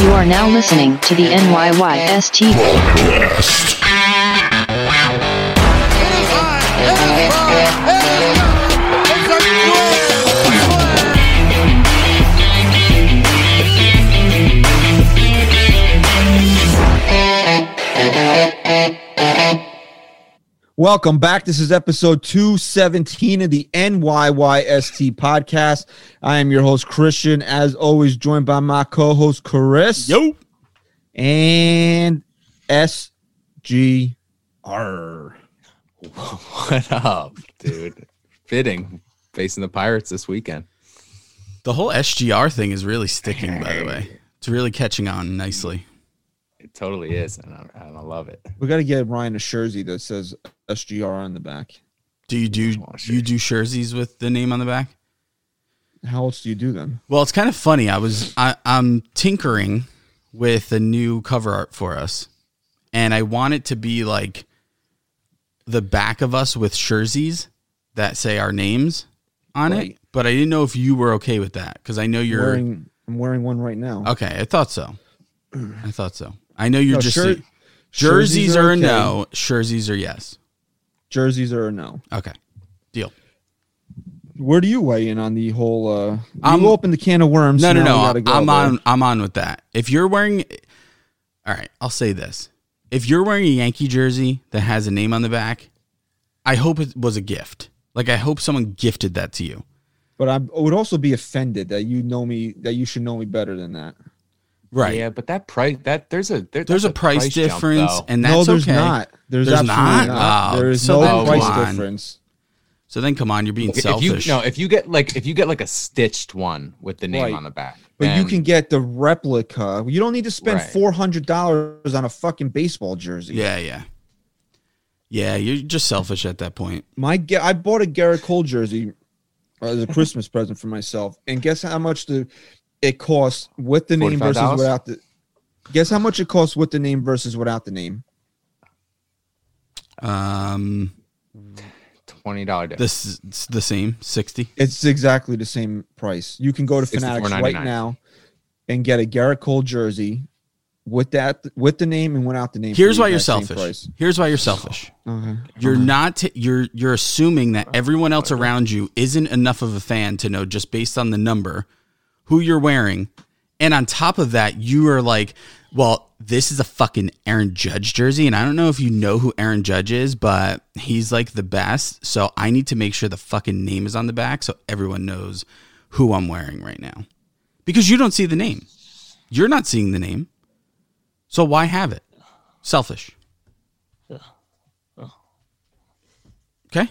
You are now listening to the NYYST. Welcome back. This is episode 217 of the NYYST podcast. I am your host, Christian, as always, joined by my co host, Chris. Yo. And SGR. What up, dude? Fitting facing the Pirates this weekend. The whole SGR thing is really sticking, by the way. It's really catching on nicely. It totally is, and I, and I love it. We got to get Ryan a jersey that says SGR on the back. Do you do you do jerseys with the name on the back? How else do you do them? Well, it's kind of funny. I was I, I'm tinkering with a new cover art for us, and I want it to be like the back of us with jerseys that say our names on it. But I didn't know if you were okay with that because I know you're wearing, I'm wearing one right now. okay. I thought so. I thought so. I know you're No, just shirt- jerseys, are, a okay. no, jerseys are yes. Jerseys are a no. Okay, deal. Where do you weigh in on the whole? uh I'm- You opened the can of worms. No, so no, no. go I'm there. on. I'm on with that. If you're wearing, all right, I'll say this: if you're wearing a Yankee jersey that has a name on the back, I hope it was a gift. Like I hope someone gifted that to you. But I would also be offended that you know me, that you should know me better than that. Right. Yeah, but that price that there's a there, There's that's a price, jump, difference, though. and that's no, there's okay. not. There's, There's not? not. Oh, there is so no then price on. difference. So then, come on, you're being Look, if selfish. you no, if you get like if you get like a stitched one with the name Right. on the back, But you can get the replica. You don't need to spend Right. four hundred dollars on a fucking baseball jersey. yeah, yeah, yeah. You're just selfish at that point. My Ga- I bought a Gerrit Cole jersey as a Christmas present for myself, and guess how much the it costs with the name versus $45? without the. Guess how much it costs with the name versus without the name. Um, twenty dollar this is the same sixty. It's exactly the same price. You can go to Fanatics right now and get a Gerrit Cole jersey with that with the name and without the name. Here's why you're selfish. Here's why you're selfish. Okay. You're not. T- you're you're assuming that everyone else around you isn't enough of a fan to know just based on the number who you're wearing, and on top of that, you are like, well, this is a fucking Aaron Judge jersey, and I don't know if you know who Aaron Judge is, but he's like the best. So I need to make sure the fucking name is on the back so everyone knows who I'm wearing right now, because you don't see the name. You're not seeing the name, so why have it? Selfish. Okay.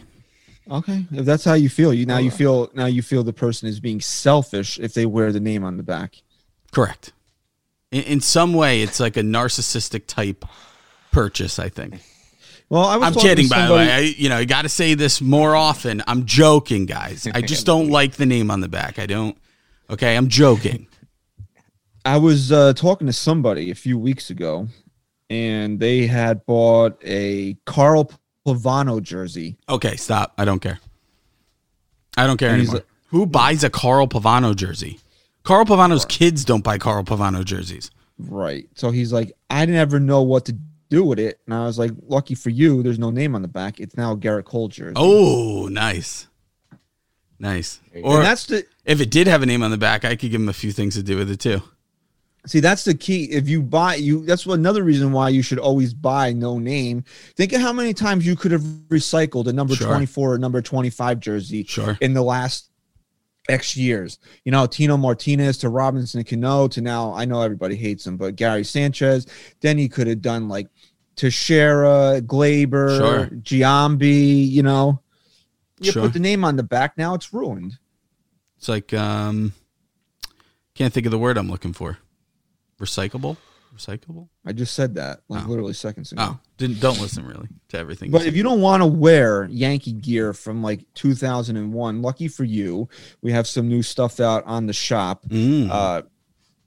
Okay. If that's how you feel, you now you feel now you feel the person is being selfish if they wear the name on the back. Correct. In, in some way, it's like a narcissistic type purchase. I think. Well, I was I'm talking to kidding, by the way. I, you know, you got to say this more often. I'm joking, guys. I just don't like the name on the back. I don't. Okay, I'm joking. I was uh, talking to somebody a few weeks ago, and they had bought a Carl Pavano jersey. Okay, stop. I don't care. I don't care anymore. Who buys a Carl Pavano jersey? Carl Pavano's kids don't buy Carl Pavano jerseys. Right. So he's like, I never know what to do with it. And I was like, lucky for you, there's no name on the back. It's now a Gerrit Cole jersey. Oh, nice, nice. Or and that's the if it did have a name on the back, I could give him a few things to do with it too. See that's the key. If you buy you that's another reason why you should always buy no name. Think of how many times you could have recycled a number Sure. 24 or number 25 jersey Sure. in the last X years. You know, Tino Martinez to Robinson Cano to now, I know everybody hates him, but Gary Sanchez. Then he could have done like Teixeira, Gleyber, Sure. Giambi, you know. You Sure. put the name on the back, now it's ruined. It's like um can't think of the word I'm looking for. Recyclable? Recyclable? I just said that like Oh. literally seconds ago. Oh, didn't don't listen really to everything. But if you don't want to wear Yankee gear from like 2001, lucky for you, we have some new stuff out on the shop. Mm. Uh,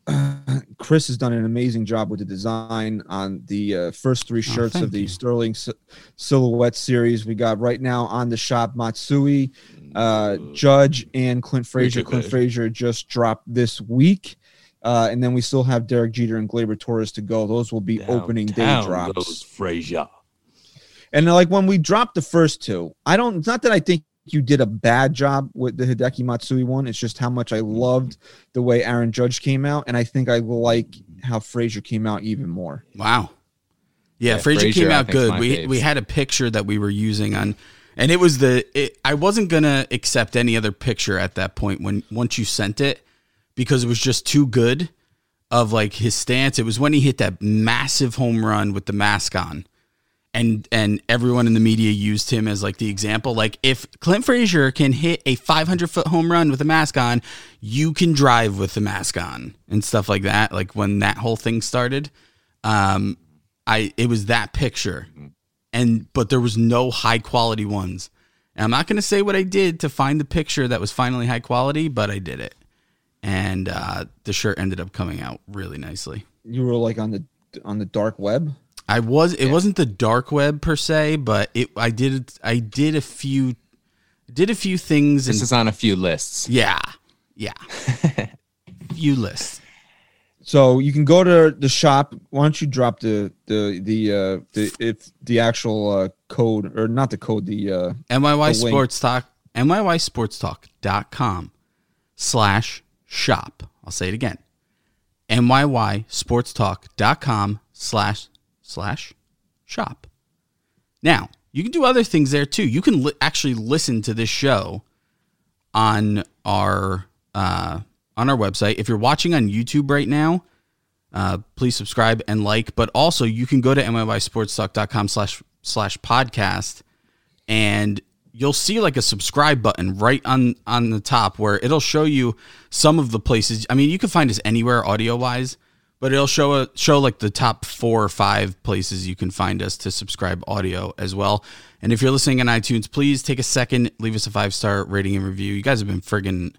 Chris has done an amazing job with the design on the uh, first three shirts Oh, thank of the you. Sterling Si- Silhouette series. We got right now on the shop Matsui, uh, Judge, and Clint Frazier. Clint. Frazier just dropped this week. Uh, and then we still have Derek Jeter and Gleyber Torres to go. Those will be opening day Downtown drops. goes Frazier. And like when we dropped the first two, I don't. It's not that I think you did a bad job with the Hideki Matsui one. It's just how much I loved the way Aaron Judge came out, and I think I like how Frazier came out even more. Wow. Yeah, Yeah, Frazier Frazier, came out good. We faves. we had a picture that we were using on, and it was the. It, I wasn't gonna accept any other picture at that point when once you sent it, because it was just too good, of like his stance. It was when he hit that massive home run with the mask on, and and everyone in the media used him as like the example. Like if Clint Frazier can hit a 500 foot home run with a mask on, you can drive with the mask on and stuff like that. Like when that whole thing started, um, I it was that picture, and but there was no high quality ones. And I'm not going to say what I did to find the picture that was finally high quality, but I did it, and uh, the shirt ended up coming out really nicely. You were like on the on the dark web. I was it wasn't the dark web per se, but it I did I did a few did a few things and This is on a few lists. yeah yeah few lists. So you can go to the shop. Why don't you drop the the the uh the if the actual uh code or not the code the uh NYY The link. Sports Talk, dot com slash shop. I'll say it again. NYYSportsTalk.com slash slash shop. Now, you can do other things there too. You can li- actually listen to this show on our uh, on our website. If you're watching on YouTube right now, uh, please subscribe and like. But also, you can go to NYYSportsTalk.com slash slash podcast and you'll see like a subscribe button right on on the top where it'll show you some of the places i mean you can find us anywhere audio wise but it'll show a show like the top four or five places you can find us to subscribe audio as well. And if you're listening on itunes please take a second leave us a five star rating and review. You guys have been friggin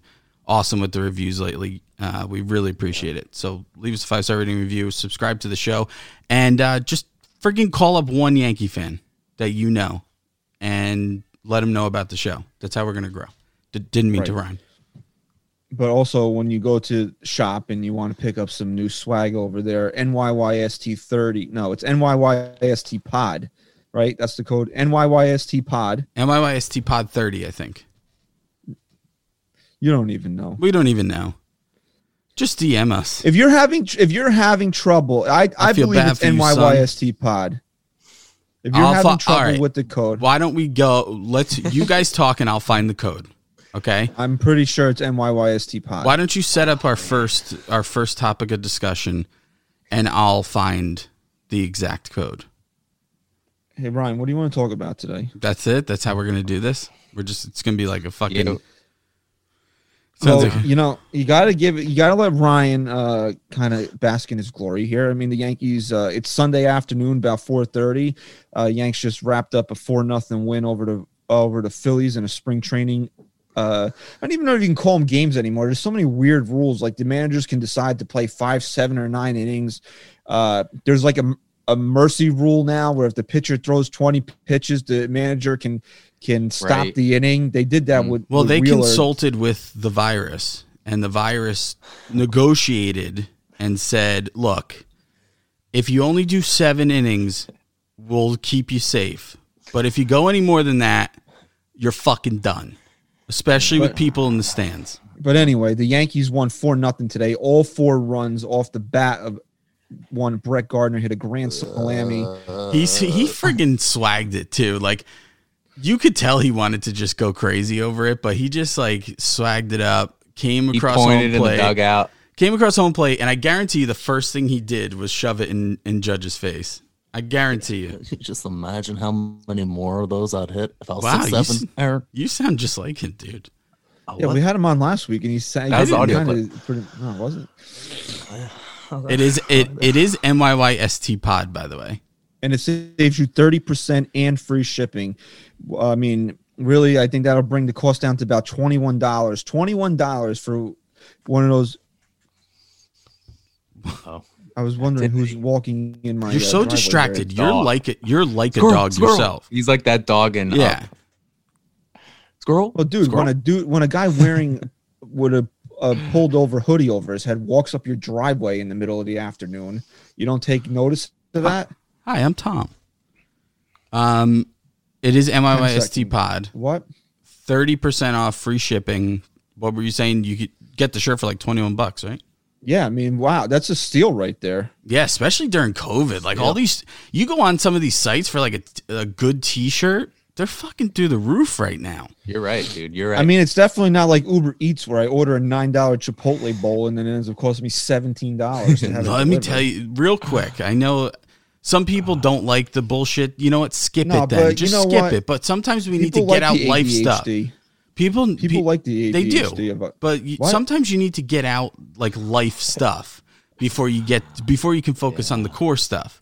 awesome with the reviews lately. Uh, we really appreciate it. So leave us a five star rating review subscribe to the show and uh, just friggin call up one yankee fan that you know and let them know about the show. That's how we're going to grow. D- didn't mean to rhyme. but also when you go to shop and you want to pick up some new swag over there, NYYST30. No, it's NYYST pod, right? That's the code NYYST pod. NYYST Pod 30, I think. You don't even know. We don't even know. Just DM us. If you're having if you're having trouble, I I, feel believe it's NYYST pod. If you're I'll having fi- trouble alright. with the code, Why don't we go? Let's you guys talk and I'll find the code. Okay. I'm pretty sure it's NYYST pod. Why don't you set up our first our first topic of discussion and I'll find the exact code. Hey Ryan, what do you want to talk about today? That's it. That's how we're going to do this. We're just it's going to be like a fucking You- Sounds Well, like you know, you got to give you got to let Ryan uh, kind of bask in his glory here. I mean, the Yankees. Uh, it's Sunday afternoon, about four thirty. Uh, Yanks just wrapped up a four nothing win over the over the Phillies in a spring training. Uh, I don't even know if you can call them games anymore. There's so many weird rules. Like the managers can decide to play five, seven, or nine innings. Uh, there's like a a mercy rule now where if the pitcher throws 20 pitches, the manager can can stop Right. the inning. They did that Mm. with Well, with they Wheeler. consulted with the virus, and the virus negotiated and said, "Look, if you only do seven innings, we'll keep you safe. But if you go any more than that, you're fucking done." Especially with people in the stands. But anyway, the Yankees won four nothing today. All four runs off the bat of one. Brett Gardner hit a grand uh, salami. He's he uh, friggin' swagged it too. Like you could tell he wanted to just go crazy over it, but he just like swagged it up. Came He across pointed home in the plate. dugout. came across home plate, and I guarantee you the first thing he did was shove it in in Judge's face. I guarantee you. Just imagine how many more of those I'd hit if I was Wow, six you seven. s- Aaron. You sound just like him, dude. Oh, Yeah, what? we had him on last week, and he said That was audio kinda pretty- no, it wasn't. It is it it is NYYST Pod, by the way. And it saves you thirty percent and free shipping. I mean, really, I think that'll bring the cost down to about twenty one dollars. Twenty one dollars for one of those. Oh. I was wondering who's walking in my. You're uh, so distracted. here. You're Dog. like it. You're like a dog squirrel. yourself. He's like that dog in Yeah. Up. Squirrel. Well, dude, Squirrel? when a dude, when a guy wearing with a a pulled over hoodie over his head walks up your driveway in the middle of the afternoon. You don't take notice of that? Hi, I'm Tom. Um, it is NYYST. Pod. What? Thirty percent off, free shipping. What were you saying? You could get the shirt for like twenty one bucks, right? Yeah, I mean, wow, that's a steal right there. Yeah, especially during COVID. Like all these, you go on some of these sites for like a, a good T-shirt. They're fucking through the roof right now. You're right, dude. You're right. I mean, it's definitely not like Uber Eats where I order a nine dollar Chipotle bowl and then it ends up costing me seventeen dollars. Let me tell you real quick. I know some people don't like the bullshit. You know what? Skip No, it then. but you Just know skip what? it. But sometimes we need People to get like out life stuff. People People pe- like the they do. about- But you, sometimes you need to get out like life stuff before you get before you can focus on the core stuff.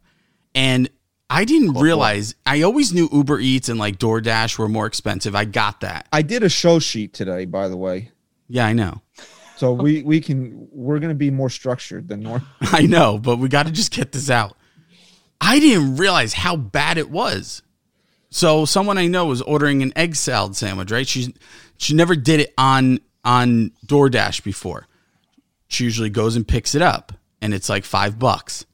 And I didn't realize. I always knew Uber Eats and like DoorDash were more expensive. I got that. I did a show sheet today, by the way. Yeah, I know. So we we can we're gonna be more structured than normal. I know, but we got to just get this out. I didn't realize how bad it was. So someone I know was ordering an egg salad sandwich, right? She she never did it on on DoorDash before. She usually goes and picks it up, and it's like five bucks.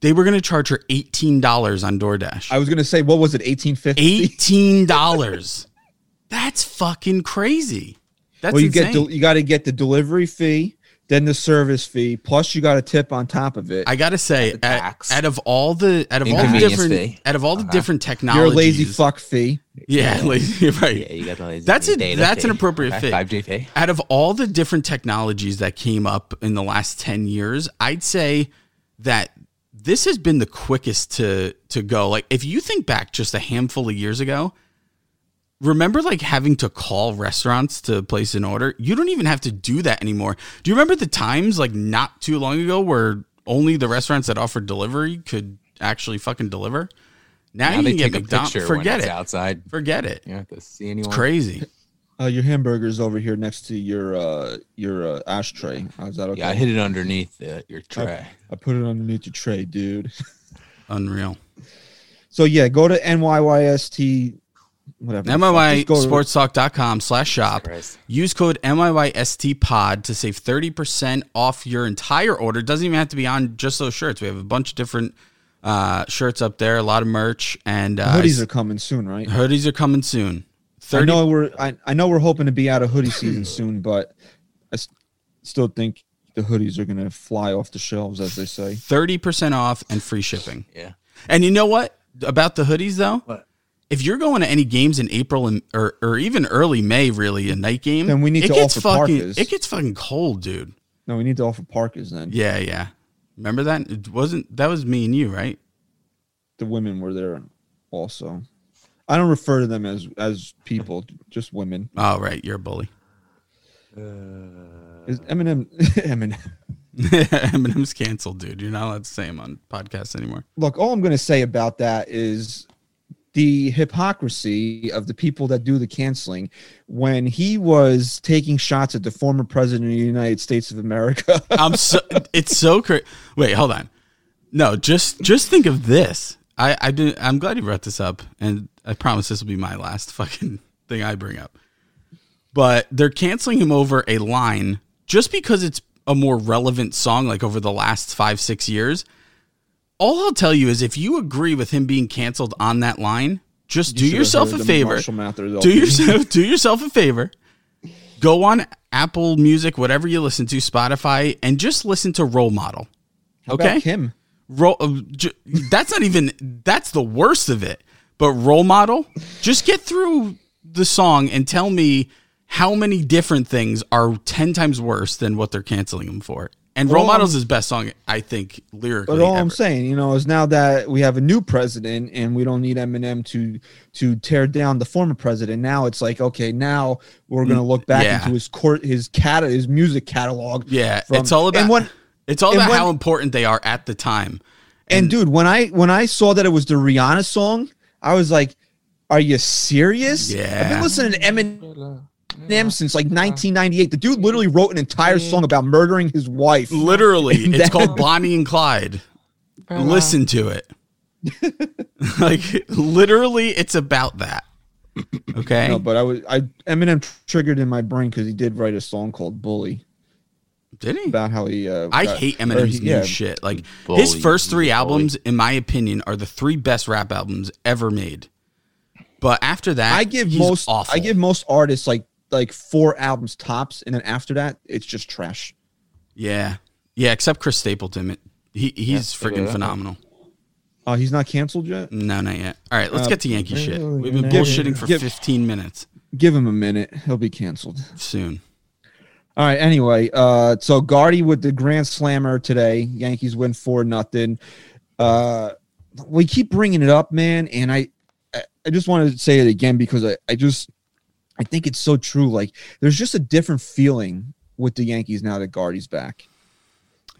They were gonna charge her eighteen dollars on DoorDash. I was gonna say, what was it, eighteen fifty? Eighteen dollars. That's fucking crazy. That's Well, you insane. get del- you got to get the delivery fee, then the service fee, plus you got a tip on top of it. I gotta say, The out, of all the out of all the different fee. out of all the uh-huh. different technologies, You're lazy fuck fee. Yeah, lazy, right. Yeah, you got the lazy That's a data that's an appropriate Okay, fit. 5G fee. Out of all the different technologies that came up in the last 10 years, I'd say that this has been the quickest to to go. Like if you think back just a handful of years ago, remember like having to call restaurants to place an order? You don't even have to do that anymore. Do you remember the times like not too long ago where only the restaurants that offered delivery could actually fucking deliver? Now, Now you they can get take a McDonald's. picture Forget it. outside. Forget it. You don't have to see anyone. It's crazy. Uh, your hamburger's over here next to your uh, your uh, ashtray. How's that okay? Yeah, I hit it underneath uh, your tray. I put it underneath your tray, dude. Unreal. So yeah, go to NYYST, whatever. the fuck. Just go to- NYYSportsTalk.com slash shop. Use code NYYSTPod to save 30% off your entire order. Doesn't even have to be on just those shirts. We have a bunch of different uh, shirts up there, a lot of merch, and uh, hoodies are coming soon, right? hoodies are coming soon. I know we're I, I know we're hoping to be out of hoodie season soon, but I s- still think the hoodies are gonna fly off the shelves, as they say. 30% off and free shipping. Yeah. And you know what about the hoodies though? What? If you're going to any games in April and or, or even early May, really a night game, Then we need it to gets offer fucking parkas. it gets fucking cold, dude. No, we need to offer parkas then. Yeah, yeah. Remember that? It wasn't that was me and you, right? The women were there also. I don't refer to them as as people, just women. Oh, right. You're a bully. Uh, is Eminem Eminem? Eminem's canceled, dude. You're not allowed to say him on podcasts anymore. Look, all I'm gonna say about that is the hypocrisy of the people that do the canceling when he was taking shots at the former president of the United States of America. I'm so it's so crazy. Wait, hold on. No, just just think of this. I I do. I'm glad you brought this up, and I promise this will be my last fucking thing I bring up. But they're canceling him over a line just because it's a more relevant song, like over the last five six years. All I'll tell you is if you agree with him being canceled on that line, just do You have yourself a favor. Do yourself do yourself a favor go on apple music whatever you listen to spotify and just listen to role model How okay Kim. role uh, j- that's not even that's the worst of it but role model just get through the song and tell me how many different things are 10 times worse than what they're canceling them for and role Well, um, models is best song i think lyrically But all I'm saying, you know, is now that we have a new president and we don't need Eminem to to tear down the former president. Now it's like, okay, now we're gonna look back yeah. into his court, his cat, his music catalog. yeah from- it's all about and when it's all and about when- how important they are at the time and dude, when I when I saw that it was the Rihanna song, I was like, "Are you serious?" Yeah, I've been listening to Eminem since like 1998. The dude literally wrote an entire song about murdering his wife. Literally, it's that- called Bonnie and Clyde. Oh, Listen to it. like literally, it's about that. Okay. No, but I was I Eminem triggered in my brain because he did write a song called "Bully." Did he? about how he. Uh, I got- hate or Eminem's he- new yeah, shit. Like Bully. his first three Bully. albums, in my opinion, are the three best rap albums ever made. But after that, I give he's most. awful. I give most artists like like four albums tops, and then after that, it's just trash. yeah, yeah. Except Chris Stapleton, It- he he's freaking yeah. phenomenal. Oh, he's not canceled yet. No, not yet. All right, let's Uh, get to Yankee shit. We've been give- bullshitting for give- 15 minutes. Give him a minute; he'll be canceled. Soon. All right. Anyway, uh, so Gardy with the grand slammer today. Yankees win four nothing. Uh, we keep bringing it up, man, and I, I- just wanted to say it again because I, I just, I think it's so true. Like, there's just a different feeling with the Yankees now that Gardy's back.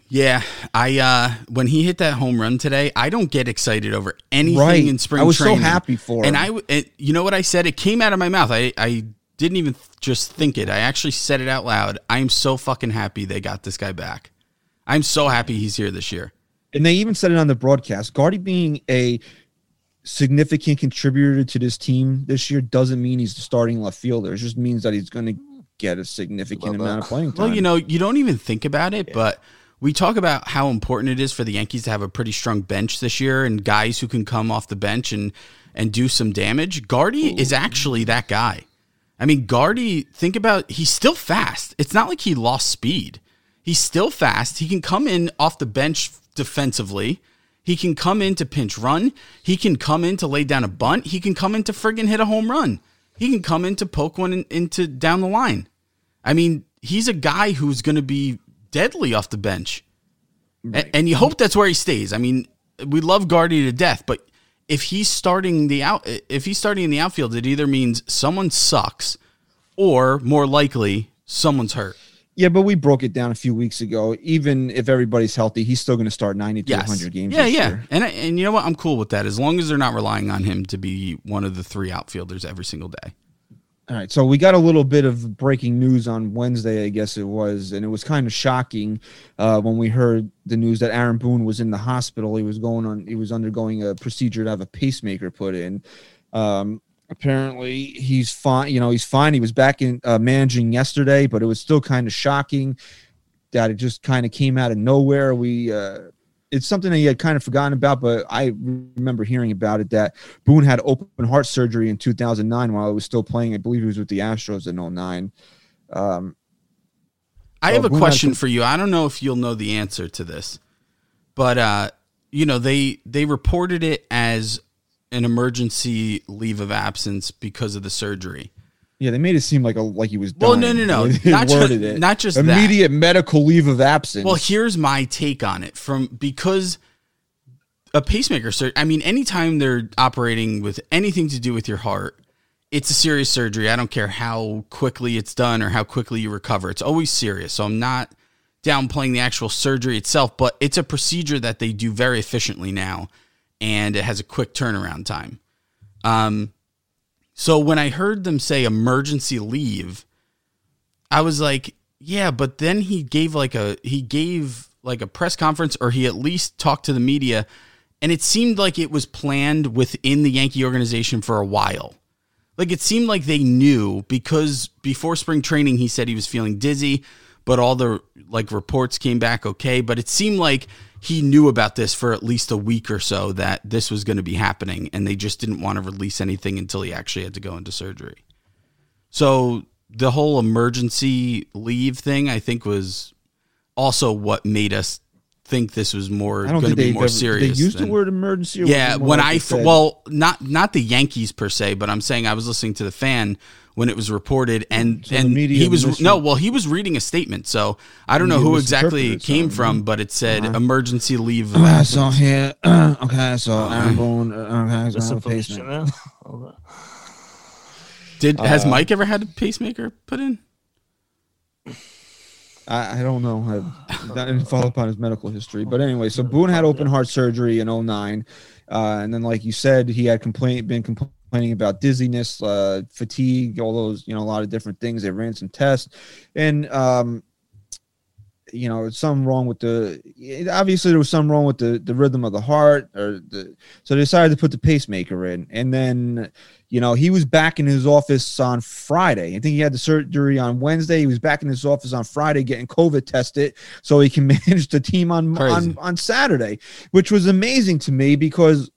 Yeah, I uh when he hit that home run today, I don't get excited over anything right. in spring I was training. so happy for him. And I it, you know what I said? It came out of my mouth. I, I didn't even th- just think it. I actually said it out loud. I am so fucking happy they got this guy back. I'm so happy he's here this year. and they even said it on the broadcast. Gardy being a significant contributor to this team this year doesn't mean he's the starting left fielder. It just means that he's going to get a significant amount that. of playing time. Well, you know, you don't even think about it, but we talk about how important it is for the Yankees to have a pretty strong bench this year and guys who can come off the bench and and do some damage. Gardy is actually that guy. I mean, Gardy, think about he's still fast. It's not like he lost speed. He's still fast. He can come in off the bench defensively. He can come in to pinch run. He can come in to lay down a bunt. He can come in to friggin' hit a home run. He can come in to poke one in, into down the line. I mean, he's a guy who's going to be deadly off the bench. A- And, you hope that's where he stays. I mean, we love Gardy to death, but if he's starting the out if he's starting in the outfield, it either means someone sucks or more likely someone's hurt. Yeah, but we broke it down a few weeks ago. Even if everybody's healthy, he's still going to start 90 to Yes. 100 games. Yeah, this yeah. year. And and you know what? I'm cool with that as long as they're not relying on him to be one of the three outfielders every single day. All right. So we got a little bit of breaking news on Wednesday, I guess it was, and it was kind of shocking uh, when we heard the news that Aaron Boone was in the hospital. He was going on. He was undergoing a procedure to have a pacemaker put in. Um, apparently, he's fine. You know, he's fine. He was back in uh, managing yesterday, but it was still kind of shocking that it just kind of came out of nowhere. We. Uh, it's something that he had kind of forgotten about, but I remember hearing about it that Boone had open heart surgery in 2009 while he was still playing. I believe he was with the Astros in 09. Um, I have a Boone question for you. I don't know if you'll know the answer to this, but uh, you know they they reported it as an emergency leave of absence because of the surgery. Yeah, they made it seem like a like he was. Well, dying. no, no, no. They Not ju- worded it. not just that. immediate medical leave of absence. Well, here's my take on it from because a pacemaker surgery. I mean, anytime they're operating with anything to do with your heart, it's a serious surgery. I don't care how quickly it's done or how quickly you recover. It's always serious. So I'm not downplaying the actual surgery itself, but it's a procedure that they do very efficiently now, and it has a quick turnaround time. Um, so when I heard them say emergency leave, I was like, yeah, but then he gave like a he gave like a press conference or he at least talked to the media and it seemed like it was planned within the Yankee organization for a while. Like it seemed like they knew because before spring training he said he was feeling dizzy, but all the like reports came back okay, but it seemed like he knew about this for at least a week or so that this was going to be happening and they just didn't want to release anything until he actually had to go into surgery. So the whole emergency leave thing, I think, was also what made us think this was more going to be more ever, serious. They used the word emergency. yeah, when like I well, not not the Yankees per se, but I'm saying I was listening to the fan when it was reported, and So and media he was misre- no, well, he was reading a statement, so I don't know who exactly it came something, from, but it said Uh-huh. emergency leave. of Okay, so absence. here, okay, so Aaron Boone, uh, okay, so I have a Misinformation, pacemaker. man. All. Did has uh, Mike ever had a pacemaker put in? I, I don't know. I, I didn't follow up on his medical history, but anyway, so Boone had open heart surgery in 09. Uh, and then, like you said, he had complain been complaining about dizziness, uh, fatigue, all those, you know, a lot of different things. They ran some tests, and um, you know, something wrong with the. Obviously, there was something wrong with the the rhythm of the heart, or the. So they decided to put the pacemaker in, and then, you know, he was back in his office on Friday. I think he had the surgery on Wednesday. He was back in his office on Friday getting COVID tested, so he can manage the team on Crazy. on on Saturday, which was amazing to me because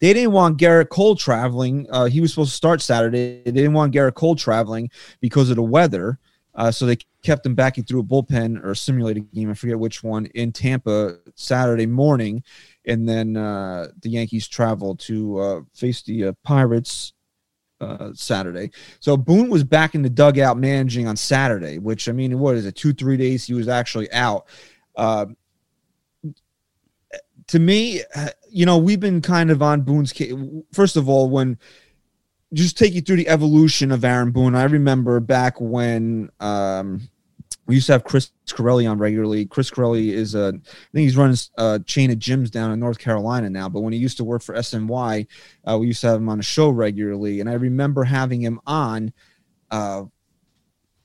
they didn't want Gerrit Cole traveling. Uh, he was supposed to start Saturday. They didn't want Gerrit Cole traveling because of the weather. Uh, so they kept him backing through a bullpen or a simulated game. I forget which one in Tampa Saturday morning. And then uh, the Yankees traveled to uh, face the uh, Pirates uh, Saturday. So Boone was back in the dugout managing on Saturday, which I mean, what is it? Two, three days he was actually out. Uh, to me, uh, you know, we've been kind of on Boone's case. First of all, when just take you through the evolution of Aaron Boone. I remember back when um, we used to have Chris Corelli on regularly. Chris Corelli is a, I think he's running a chain of gyms down in North Carolina now. But when he used to work for SNY, uh, we used to have him on a show regularly, and I remember having him on uh,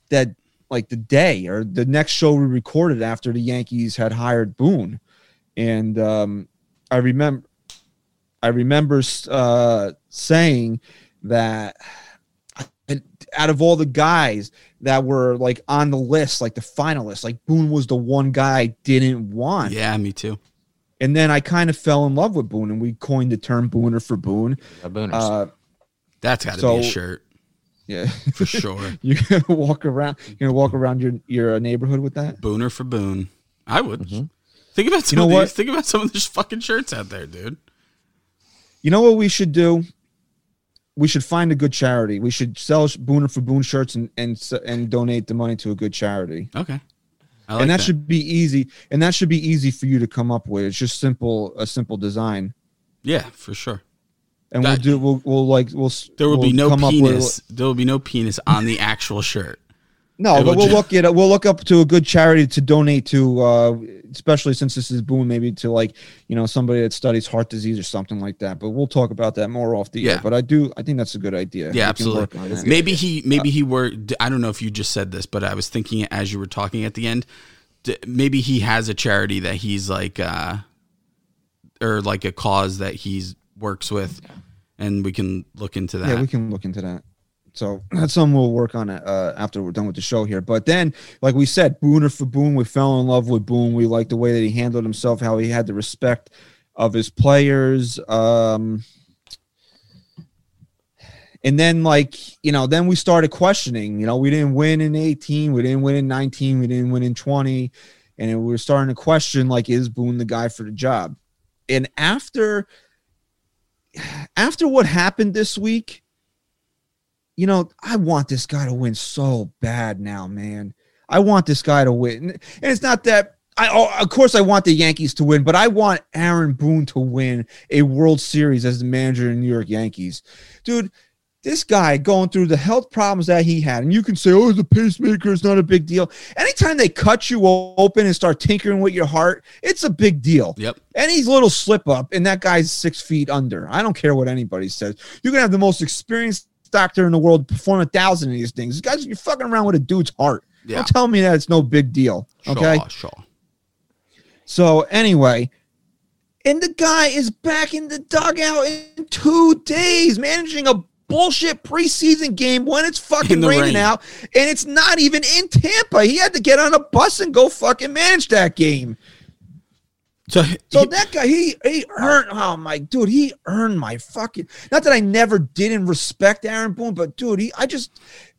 that like the day or the next show we recorded after the Yankees had hired Boone, and um, I remember, I remember uh, saying that out of all the guys that were like on the list, like the finalists, like Boone was the one guy I didn't want. Yeah, me too. And then I kind of fell in love with Boone, and we coined the term Booner for Boone. Yeah, booners. Uh, That's got to So- be a shirt yeah, for sure. you're gonna walk around. You're gonna walk around your your neighborhood with that. Booner for Boone. I would. Mhm. Think about some you know of what? these. Think about some of these fucking shirts out there, dude. You know what we should do? We should find a good charity. We should sell Booner for Boone shirts and and and donate the money to a good charity. Okay. Like and that, that. should be easy. And that should be easy for you to come up with. It's just simple, a simple design. yeah, for sure. And we'll do. We'll we'll like we'll. There will we'll be no penis. There will be no penis on the actual shirt. No, It but we'll ju- look at we'll look up to a good charity to donate to, uh, especially since this is boom, maybe to like you know somebody that studies heart disease or something like that. But we'll talk about that more off the air. Yeah. But I do, I think that's a good idea. Yeah, can absolutely. work on that. Maybe he maybe he were I don't know if you just said this, but I was thinking it as you were talking at the end. Maybe he has a charity that he's like uh or like a cause that he's works with and we can look into that. Yeah, we can look into that. So that's something we'll work on uh, after we're done with the show here. But then, like we said, Booner for Boone, we fell in love with Boone. We liked the way that he handled himself, how he had the respect of his players. Um, and then, like you know, then we started questioning. You know, we didn't win in 18, we didn't win in 19, we didn't win in 20, and we were starting to question like, is Boone the guy for the job? And after after what happened this week, you know, I want this guy to win so bad now, man. I want this guy to win. And it's not that I oh, of course I want the Yankees to win, but I want Aaron Boone to win a World Series as the manager of the New York Yankees. Dude, this guy going through the health problems that he had, and you can say, "Oh, the pacemaker; is not a big deal." Anytime they cut you open and start tinkering with your heart, it's a big deal. Yep. Any little slip up, and that guy's six feet under. I don't care what anybody says. You can have the most experienced doctor in the world perform a thousand of these things. Guys, you're fucking around with a dude's heart. Yeah. Don't tell me that it's no big deal. Okay. Sure, sure. So anyway, and the guy is back in the dugout in two days, managing a bullshit preseason game when it's fucking raining rain. out, and it's not even in Tampa. He had to get on a bus and go fucking manage that game. So, So he- that guy, he he earned. Oh my dude, he earned my fucking. Not that I never didn't respect Aaron Boone, but dude, he I just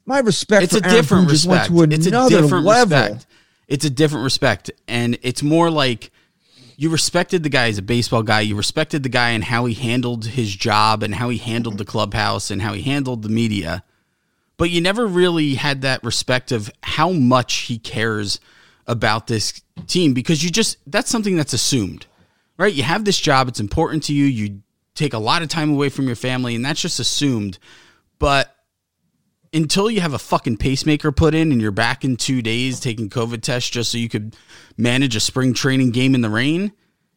my respect it's for a Aaron different Boone just went to it's a another different level. respect. It's a different respect, and it's more like you respected the guy as a baseball guy. You respected the guy and how he handled his job and how he handled the clubhouse and how he handled the media, but you never really had that respect of how much he cares about this team because you just that's something that's assumed, right? You have this job; it's important to you. You take a lot of time away from your family, and that's just assumed. But until you have a fucking pacemaker put in and you're back in two days taking COVID tests just so you could manage a spring training game in the rain,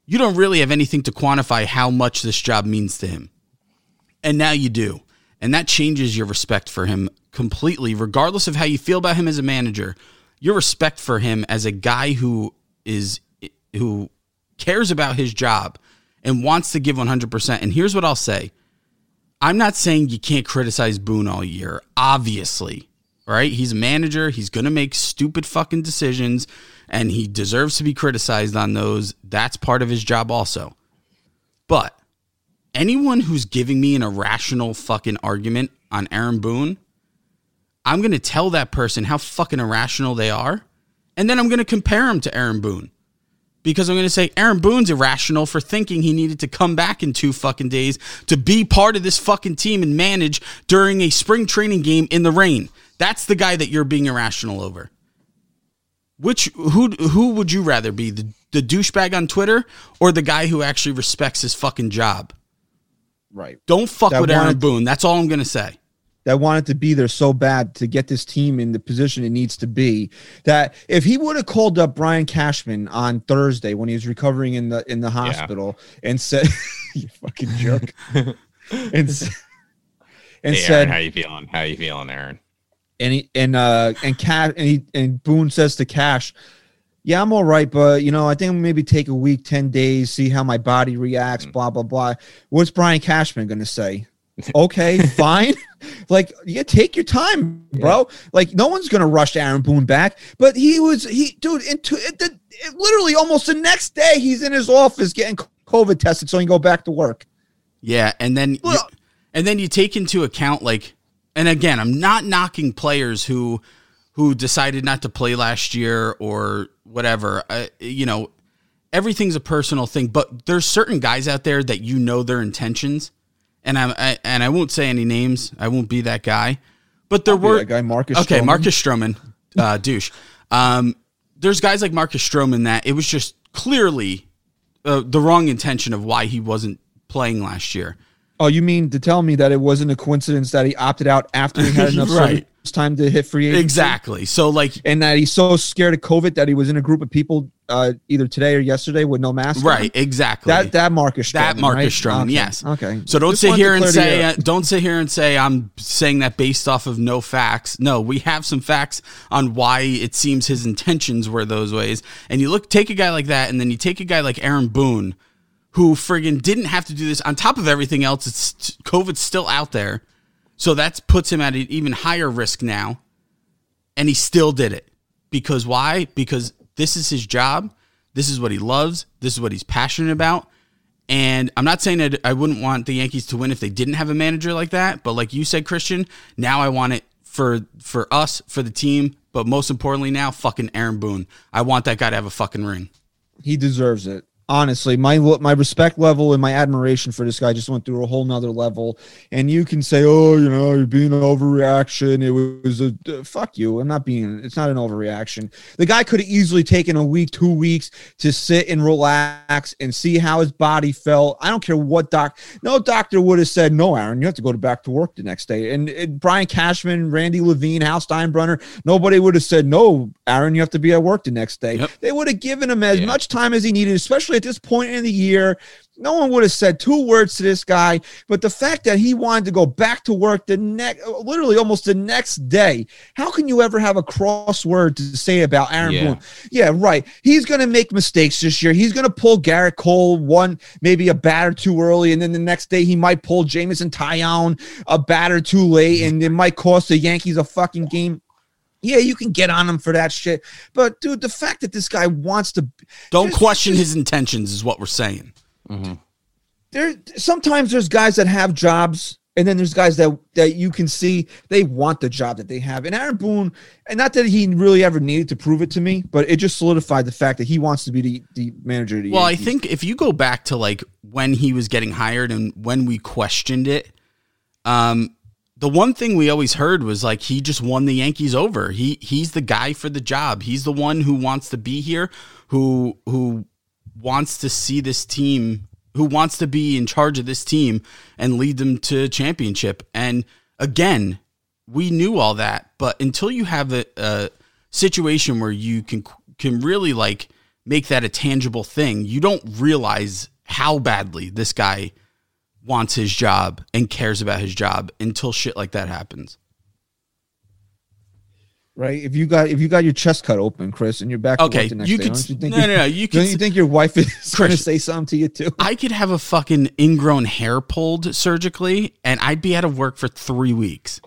you don't really have anything to quantify how much this job means to him. And now you do. And that changes your respect for him completely, regardless of how you feel about him as a manager. Your respect for him as a guy who is who cares about his job and wants to give 100%. And here's what I'll say. I'm not saying you can't criticize Boone all year. Obviously, right? He's a manager. He's going to make stupid fucking decisions and he deserves to be criticized on those. That's part of his job also. But anyone who's giving me an irrational fucking argument on Aaron Boone, I'm going to tell that person how fucking irrational they are. And then I'm going to compare him to Aaron Boone. Because I'm going to say Aaron Boone's irrational for thinking he needed to come back in two fucking days to be part of this fucking team and manage during a spring training game in the rain. That's the guy that you're being irrational over. Which who who would you rather be the the douchebag on Twitter or the guy who actually respects his fucking job? Right. Don't fuck That with Aaron Boone. That's all I'm gonna say. That wanted to be there so bad to get this team in the position it needs to be. That if he would have called up Brian Cashman on Thursday when he was recovering in the in the hospital and said, "You fucking jerk," and s- and hey, said, Aaron, how you feeling? How you feeling, Aaron? and he and uh and Cash and he and Boone says to Cash, "Yeah, I'm all right, but you know, I think maybe take a week, ten days, see how my body reacts." Mm. Blah blah blah. What's Brian Cashman going to say? Okay, fine. Like, yeah, take your time, bro. Like, no one's gonna rush Aaron Boone back. But he was he, dude. Into it, it, it, literally almost the next day, he's in his office getting COVID tested so he can go back to work. Yeah, and then you, and then you take into account like and again, I'm not knocking players who who decided not to play last year or whatever. Uh, you know, everything's a personal thing, but there's certain guys out there that you know their intentions. And I'm I, and I won't say any names. I won't be that guy. But there I'll were that guy, Marcus Okay, Stroman. Marcus Stroman, uh, douche. Um, there's guys like Marcus Stroman that it was just clearly uh, the wrong intention of why he wasn't playing last year. Oh, you mean to tell me that it wasn't a coincidence that he opted out after he had enough Right. Service time to hit free agency? Exactly. So like And that he's so scared of COVID that he was in a group of people uh, either today or yesterday with no mask. on? right, exactly. That that Marcus Stroman, that Marcus right? Stroman, Okay, yes. Okay. So don't Just sit here and say uh, don't sit here and say I'm saying that based off of no facts. No, we have some facts on why it seems his intentions were those ways. And you look take a guy like that and then you take a guy like Aaron Boone who friggin' didn't have to do this on top of everything else. It's COVID's still out there. So that puts him at an even higher risk now. And he still did it. Because why? Because this is his job. This is what he loves. This is what he's passionate about. And I'm not saying that I wouldn't want the Yankees to win if they didn't have a manager like that, but like you said, Christian, now I want it for for us, for the team, but most importantly now, fucking Aaron Boone. I want that guy to have a fucking ring. he deserves it. Honestly, my my respect level and my admiration for this guy just went through a whole nother level. And you can say, "Oh, you know, you're being an overreaction." It was a uh, fuck you. I'm not being. It's not an overreaction. The guy could have easily taken a week, two weeks to sit and relax and see how his body felt. I don't care what doc. No doctor would have said, "No, Aaron, you have to go to back to work the next day." And, and Brian Cashman, Randy Levine, Hal Steinbrenner, nobody would have said, "No, Aaron, you have to be at work the next day." Yep. They would have given him as Yeah. much time as he needed, especially at this point in the year. No one would have said two words to this guy, but the fact that he wanted to go back to work the next, literally almost the next day, how can you ever have a crossword to say about Aaron Yeah. Boone? Yeah, right. He's going to make mistakes this year. He's going to pull Gerrit Cole one, maybe a batter too early, and then the next day he might pull Jameson Taillon a batter too late, and it might cost the Yankees a fucking game. Yeah, you can get on him for that shit, but dude, the fact that this guy wants to Don't Just- question just- his intentions, is what we're saying. there sometimes there's guys that have jobs and then there's guys that that you can see they want the job that they have. And aaron boone and not that he really ever needed to prove it to me but it just solidified the fact that he wants to be the, the manager of the Well, I think if you go back to like when he was getting hired and when we questioned it, um, the one thing we always heard was like he just won the Yankees over. He he's the guy for the job. He's the one who wants to be here, who who wants to see this team, who wants to be in charge of this team and lead them to championship. And again, we knew all that, but until you have a, a situation where you can can really like make that a tangible thing, you don't realize how badly this guy wants his job and cares about his job until shit like that happens. right? If you got if you got your chest cut open, Chris, and you're back to Okay, work the next you day, could. you think no, no, no. You don't could. you think your wife is going to say something to you too? I could have a fucking ingrown hair pulled surgically, and I'd be out of work for three weeks.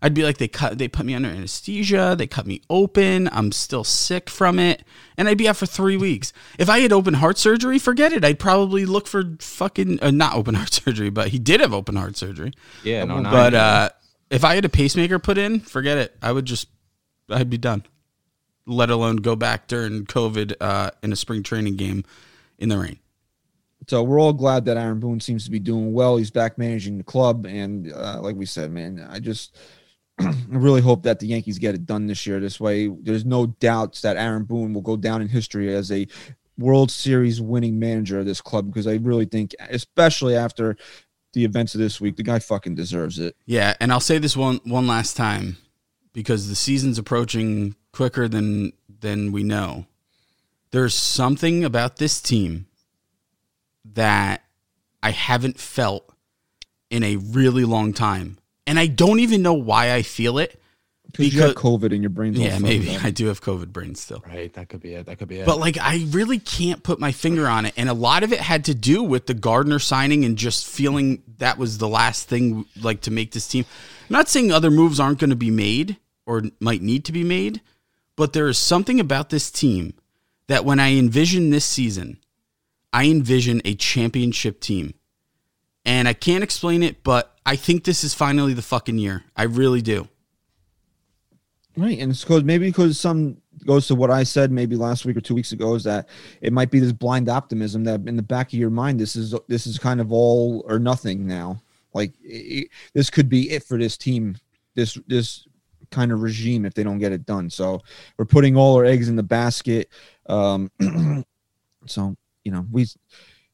I'd be like, they cut, they put me under anesthesia, they cut me open, I'm still sick from it, and I'd be out for three weeks. If I had open heart surgery, forget it. I'd probably look for fucking uh, not open heart surgery, but he did have open heart surgery. Yeah, no, no. But uh, if I had a pacemaker put in, forget it. I would just, I'd be done. Let alone go back during COVID uh, in a spring training game in the rain. So we're all glad that Aaron Boone seems to be doing well. He's back managing the club, and uh, like we said, man, I just I really hope that the Yankees get it done this year. This way, there's no doubts that Aaron Boone will go down in history as a World Series winning manager of this club because I really think, especially after the events of this week, the guy fucking deserves it. Yeah, and I'll say this one one last time because the season's approaching quicker than than we know. There's something about this team that I haven't felt in a really long time. And I don't even know why I feel it. Because you have COVID in your brain. Yeah, maybe I do have COVID brain still. right, that could be it. That could be it. But like I really can't put my finger on it. And a lot of it had to do with the Gardner signing and just feeling that was the last thing like to make this team. I'm not saying other moves aren't going to be made or might need to be made, but there is something about this team that when I envision this season, I envision a championship team. And I can't explain it, but I think this is finally the fucking year. I really do. Right, and it's because maybe because some goes to what I said maybe last week or two weeks ago is that it might be this blind optimism that in the back of your mind this is this is kind of all or nothing now. Like it, this could be it for this team, this this kind of regime if they don't get it done. So we're putting all our eggs in the basket. Um, so you know we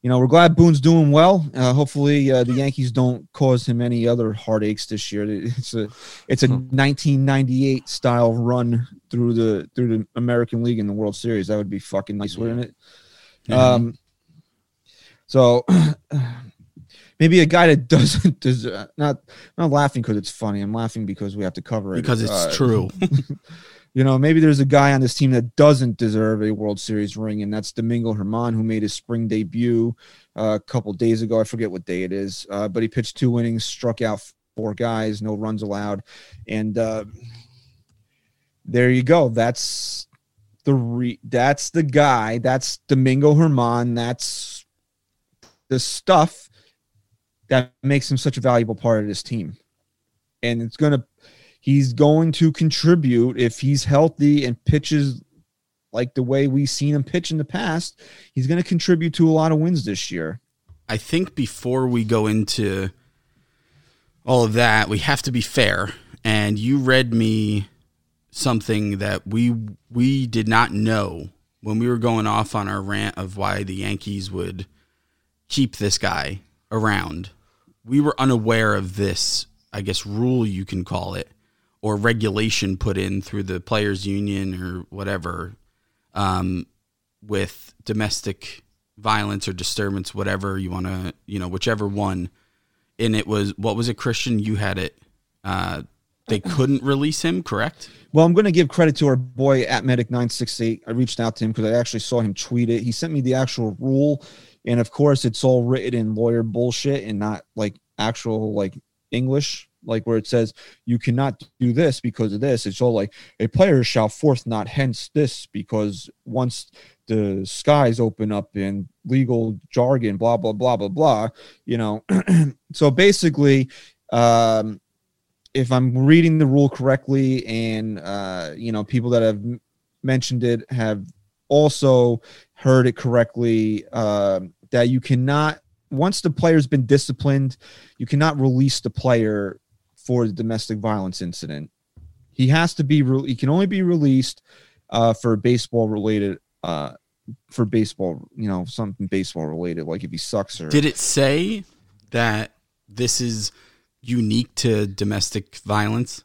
you know, we're glad Boone's doing well. Uh, hopefully, uh, the Yankees don't cause him any other heartaches this year. It's a it's a 1998 style run through the through the American League in the World Series. That would be fucking nice, wouldn't it? Um, so maybe a guy that doesn't deserve not not laughing because it's funny. I'm laughing because we have to cover it Because it's Uh, true. you know, maybe there's a guy on this team that doesn't deserve a World Series ring, and that's Domingo Germán, who made his spring debut uh, a couple days ago. I forget what day it is, uh, but he pitched two innings, struck out four guys, no runs allowed, and uh, there you go. That's the re- that's the guy. That's Domingo Germán. That's the stuff that makes him such a valuable part of this team, and it's gonna he's going to contribute if he's healthy and pitches like the way we've seen him pitch in the past. He's going to contribute to a lot of wins this year. I think before we go into all of that, we have to be fair. And you read me something that we we did not know when we were going off on our rant of why the Yankees would keep this guy around. We were unaware of this, I guess rule you can call it, or regulation put in through the players union or whatever um, with domestic violence or disturbance, whatever you want to, you know, whichever one. And it was what was it, Christian? You had it. Uh, they couldn't release him, correct? Well, I'm going to give credit to our boy at Medic968. I reached out to him because I actually saw him tweet it. He sent me the actual rule. And of course, it's all written in lawyer bullshit and not like actual like English, like where it says you cannot do this because of this. It's all like a player shall forth not hence this because once the skies open up in legal jargon, blah, blah, blah, blah, blah, you know. so basically, um, if I'm reading the rule correctly, and uh, you know, people that have mentioned it have also heard it correctly, uh, that you cannot once the player's been disciplined, you cannot release the player for the domestic violence incident. He has to be. Re- he can only be released uh, for baseball related. Uh, for baseball, you know, something baseball related, like if he sucks or Did it say that this is unique to domestic violence?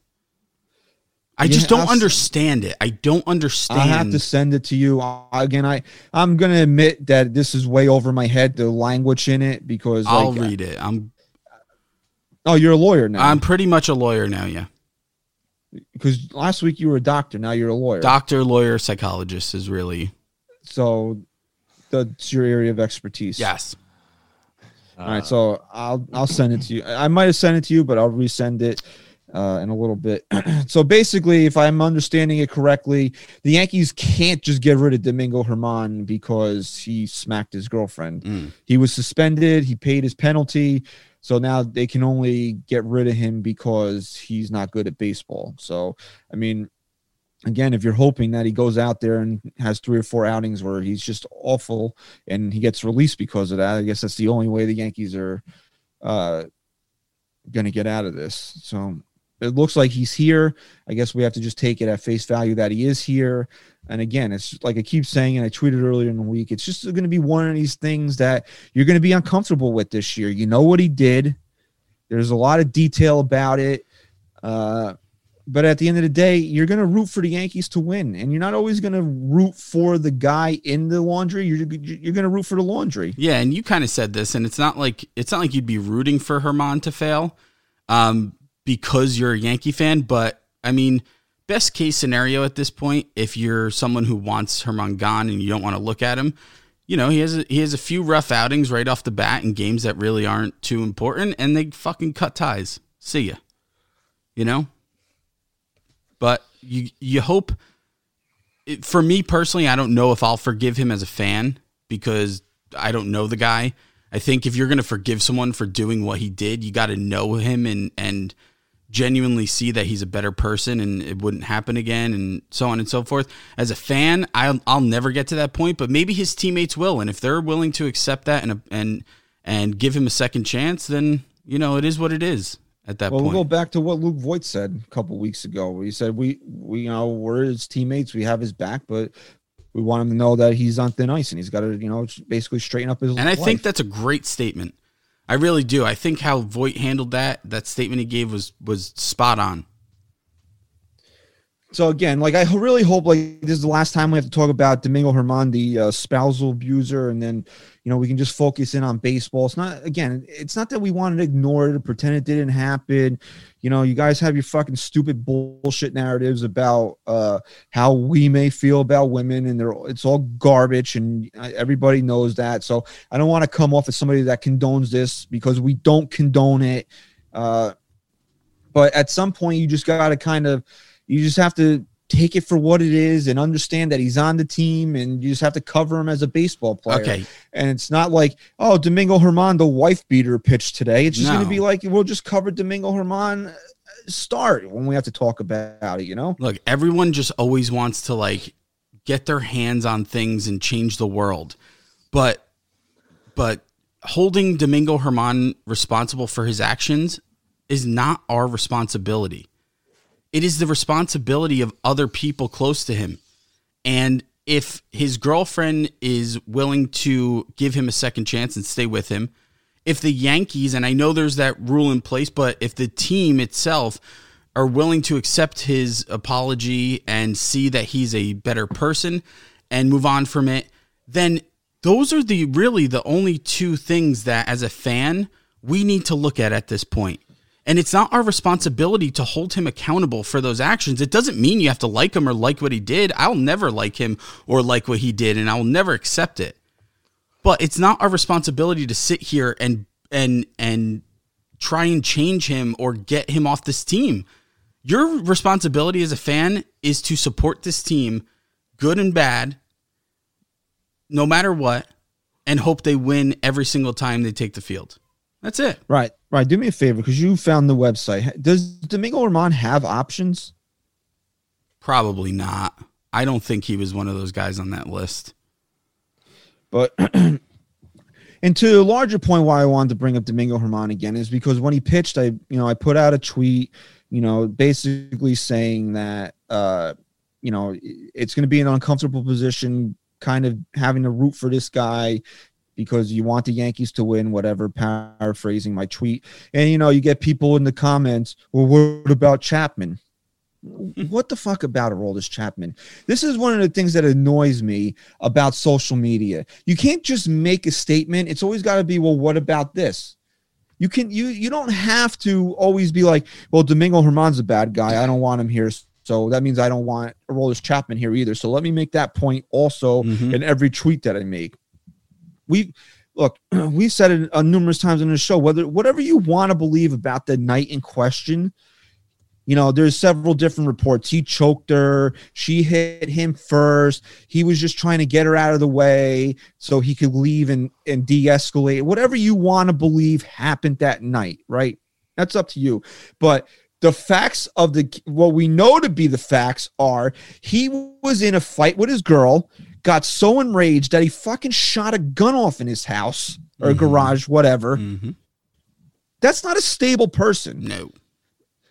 I Yeah, just don't I'll understand it. I don't understand. I have to send it to you again. I I'm gonna admit that this is way over my head. The language in it because I'll like, read it. I'm Oh, you're a lawyer now. I'm pretty much a lawyer now. Yeah. Because last week you were a doctor, now you're a lawyer. Doctor, lawyer, psychologist is really so that's your area of expertise. yes. All right, so I'll I'll send it to you. I might have sent it to you, but I'll resend it uh, in a little bit. so basically, if I'm understanding it correctly, the Yankees can't just get rid of Domingo Germán because he smacked his girlfriend. Mm. He was suspended. He paid his penalty. So now they can only get rid of him because he's not good at baseball. So I mean, again, if you're hoping that he goes out there and has three or four outings where he's just awful and he gets released because of that, I guess that's the only way the Yankees are uh, going to get out of this. So it looks like he's here. I guess we have to just take it at face value that he is here. And again, it's like I keep saying, and I tweeted earlier in the week, it's just going to be one of these things that you're going to be uncomfortable with this year. You know what he did. There's a lot of detail about it. Uh, but at the end of the day, you're going to root for the Yankees to win, and you're not always going to root for the guy in the laundry. You're you're going to root for the laundry. Yeah, and you kind of said this, and it's not like it's not like you'd be rooting for Germán to fail, um, because you're a Yankee fan. But I mean, best case scenario at this point, if you're someone who wants Germán gone and you don't want to look at him, you know, he has a, he has a few rough outings right off the bat in games that really aren't too important, and they fucking cut ties. See ya. You know. But you you hope. It, for me personally, I don't know if I'll forgive him as a fan because I don't know the guy. I think if you're going to forgive someone for doing what he did, you got to know him and and genuinely see that he's a better person and it wouldn't happen again and so on and so forth. As a fan, I'll I'll never get to that point, but maybe his teammates will, and if they're willing to accept that and and and give him a second chance, then you know it is what it is at that Well, point. we'll go back to what Luke Voit said a couple weeks ago. He said we we you know we're his teammates, we have his back, but we want him to know that he's on thin ice and he's got to you know basically straighten up his. And I think that's a great statement. I really do. I think how Voit handled that, that statement he gave was was spot on. So again, like I really hope like this is the last time we have to talk about Domingo Germán, the uh, spousal abuser, and then you know we can just focus in on baseball. It's not again, it's not that we wanted to ignore it or pretend it didn't happen. You know, you guys have your fucking stupid bullshit narratives about uh, how we may feel about women, and they're it's all garbage, and everybody knows that. So I don't want to come off as somebody that condones this because we don't condone it. Uh, but at some point, you just got to kind of you just have to take it for what it is and understand that he's on the team and you just have to cover him as a baseball player. Okay. And it's not like, oh, Domingo Germán, the wife beater pitched today. It's just going to be like, we'll just cover Domingo Germán uh, start when we have to talk about it, you know? Look, everyone just always wants to like get their hands on things and change the world. But but holding Domingo Germán responsible for his actions is not our responsibility. It is the responsibility of other people close to him. And if his girlfriend is willing to give him a second chance and stay with him, if the Yankees, and I know there's that rule in place, but if the team itself are willing to accept his apology and see that he's a better person and move on from it, then those are the really the only two things that as a fan we need to look at at this point. And it's not our responsibility to hold him accountable for those actions. It doesn't mean you have to like him or like what he did. I'll never like him or like what he did, and I will never accept it. But it's not our responsibility to sit here and and and try and change him or get him off this team. Your responsibility as a fan is to support this team, good and bad, no matter what, and hope they win every single time they take the field. That's it. Right, right. Do me a favor because you found the website. Does Domingo Germán have options? Probably not. I don't think he was one of those guys on that list. But and to a larger point, why I wanted to bring up Domingo Germán again is because when he pitched, I you know I put out a tweet, you know, basically saying that uh, you know it's going to be an uncomfortable position, kind of having to root for this guy because you want the Yankees to win, whatever. Paraphrasing my tweet, and you know you get people in the comments, well, what about Chapman? what the fuck about Aroldis Chapman? This is one of the things that annoys me about social media. You can't just make a statement. It's always got to be, well, what about this? You can you you don't have to always be like, well, Domingo Germán's a bad guy. I don't want him here. So that means I don't want Aroldis Chapman here either. So let me make that point also Mhm. in every tweet that I make. We look, we've said it numerous times in the show. Whether whatever you want to believe about the night in question, you know, there's several different reports. He choked her. She hit him first. He was just trying to get her out of the way so he could leave and and de-escalate. Whatever you want to believe happened that night, right? That's up to you. But the facts of the what we know to be the facts are he was in a fight with his girl, got so enraged that he fucking shot a gun off in his house or Mhm. garage, whatever. Mhm. That's not a stable person. No.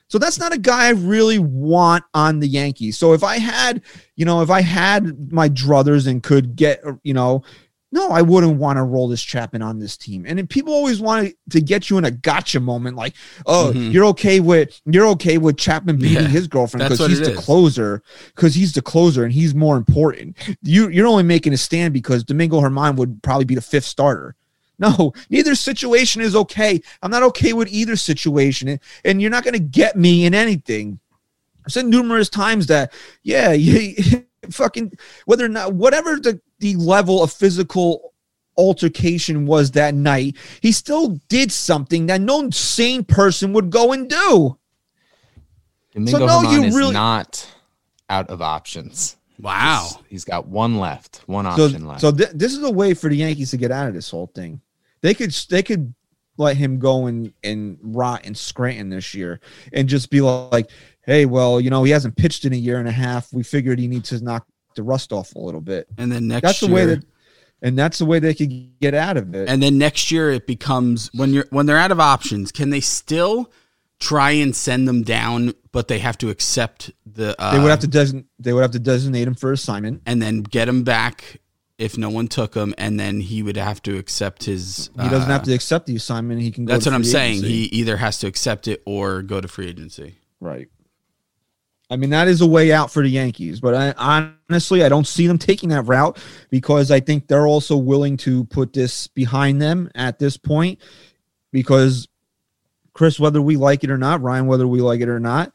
So that's not a guy I really want on the Yankees. So if I had, you know, if I had my druthers and could get, you know, no, I wouldn't want to Aroldis Chapman on this team. And then people always want to get you in a gotcha moment, like, oh, Mhm. you're okay with you're okay with Chapman beating Yeah, his girlfriend because he's the is. closer, because he's the closer and he's more important. You you're only making a stand because Domingo Germán would probably be the fifth starter. No, neither situation is okay. I'm not okay with either situation, and, and you're not going to get me in anything. I've said numerous times that, yeah, you, fucking whether or not whatever the the level of physical altercation was that night, he still did something that no sane person would go and do. Domingo no, Germán you is really- not out of options. Wow. He's- he's got one left, one So, option left. so th- this is a way for the Yankees to get out of this whole thing. They could they could let him go and and rot in Scranton this year and just be like, hey, well, you know, he hasn't pitched in a year and a half. We figured he needs to knock the rust off a little bit. And then next That's the year, way that, and that's the way they could get out of it. and then next year it becomes when you're when they're out of options, can they still try and send them down, but they have to accept the uh, they would have to design they would have to designate him for assignment. and then get him back if no one took him, and then he would have to accept his. He doesn't uh, have to accept the assignment. He can. Go That's what I'm free saying. He either has to accept it or go to free agency. Right. I mean, that is a way out for the Yankees, but I, honestly, I don't see them taking that route because I think they're also willing to put this behind them at this point. Because, Chris, whether we like it or not, Ryan, whether we like it or not,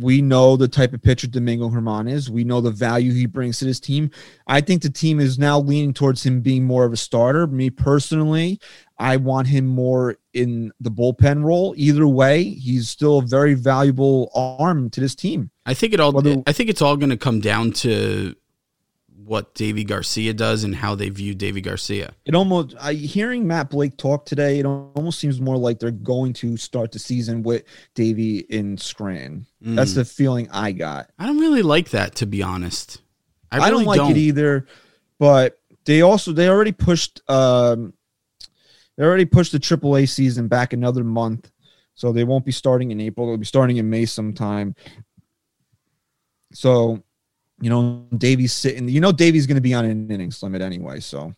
we know the type of pitcher Domingo Germán is. We know the value he brings to this team. I think the team is now leaning towards him being more of a starter. Me personally, I want him more in the bullpen role. Either way, he's still a very valuable arm to this team. I think it all. Whether- I think it's all going to come down to what Deivi Garcia does and how they view Deivi Garcia. It almost I hearing Matt Blake talk today, it almost seems more like they're going to start the season with Deivi in Scranton. That's Mm. the feeling I got. I don't really like that, to be honest. I, I, don't like it either, but they also they already pushed um they already pushed the AAA season back another month, so they won't be starting in April. They'll be starting in May sometime. So, you know, Deivi's sitting. You know, Deivi's going to be on an innings limit anyway. So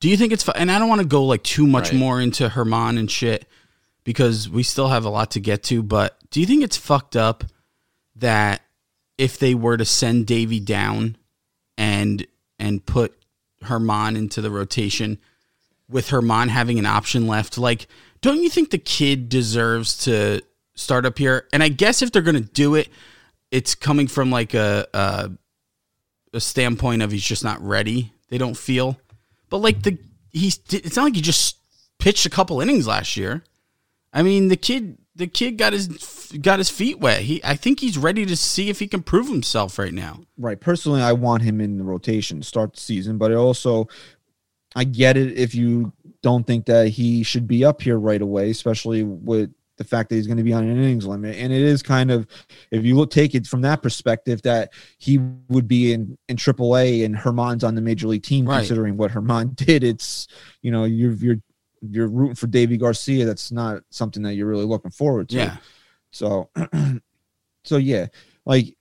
Do you think it's fu- and I don't want to go like too much Right. more into Germán and shit because we still have a lot to get to, but do you think it's fucked up that if they were to send Deivi down and and put Germán into the rotation with Germán having an option left, like don't you think the kid deserves to start up here? And I guess if they're going to do it, it's coming from like a, a a standpoint of he's just not ready. They don't feel. But like the he's it's not like he just pitched a couple innings last year. I mean, the kid the kid got his got his feet wet. He I think he's ready to see if he can prove himself right now. right, personally, I want him in the rotation start the season, but it also I get it if you don't think that he should be up here right away, especially with the fact that he's going to be on an innings limit. And it is kind of, if you look take it from that perspective, that he would be in in AAA and Germán's on the major league team, Right. considering what Germán did. It's you know you're you're you're rooting for Deivi Garcia. That's not something that you're really looking forward to. Yeah. So, so yeah, like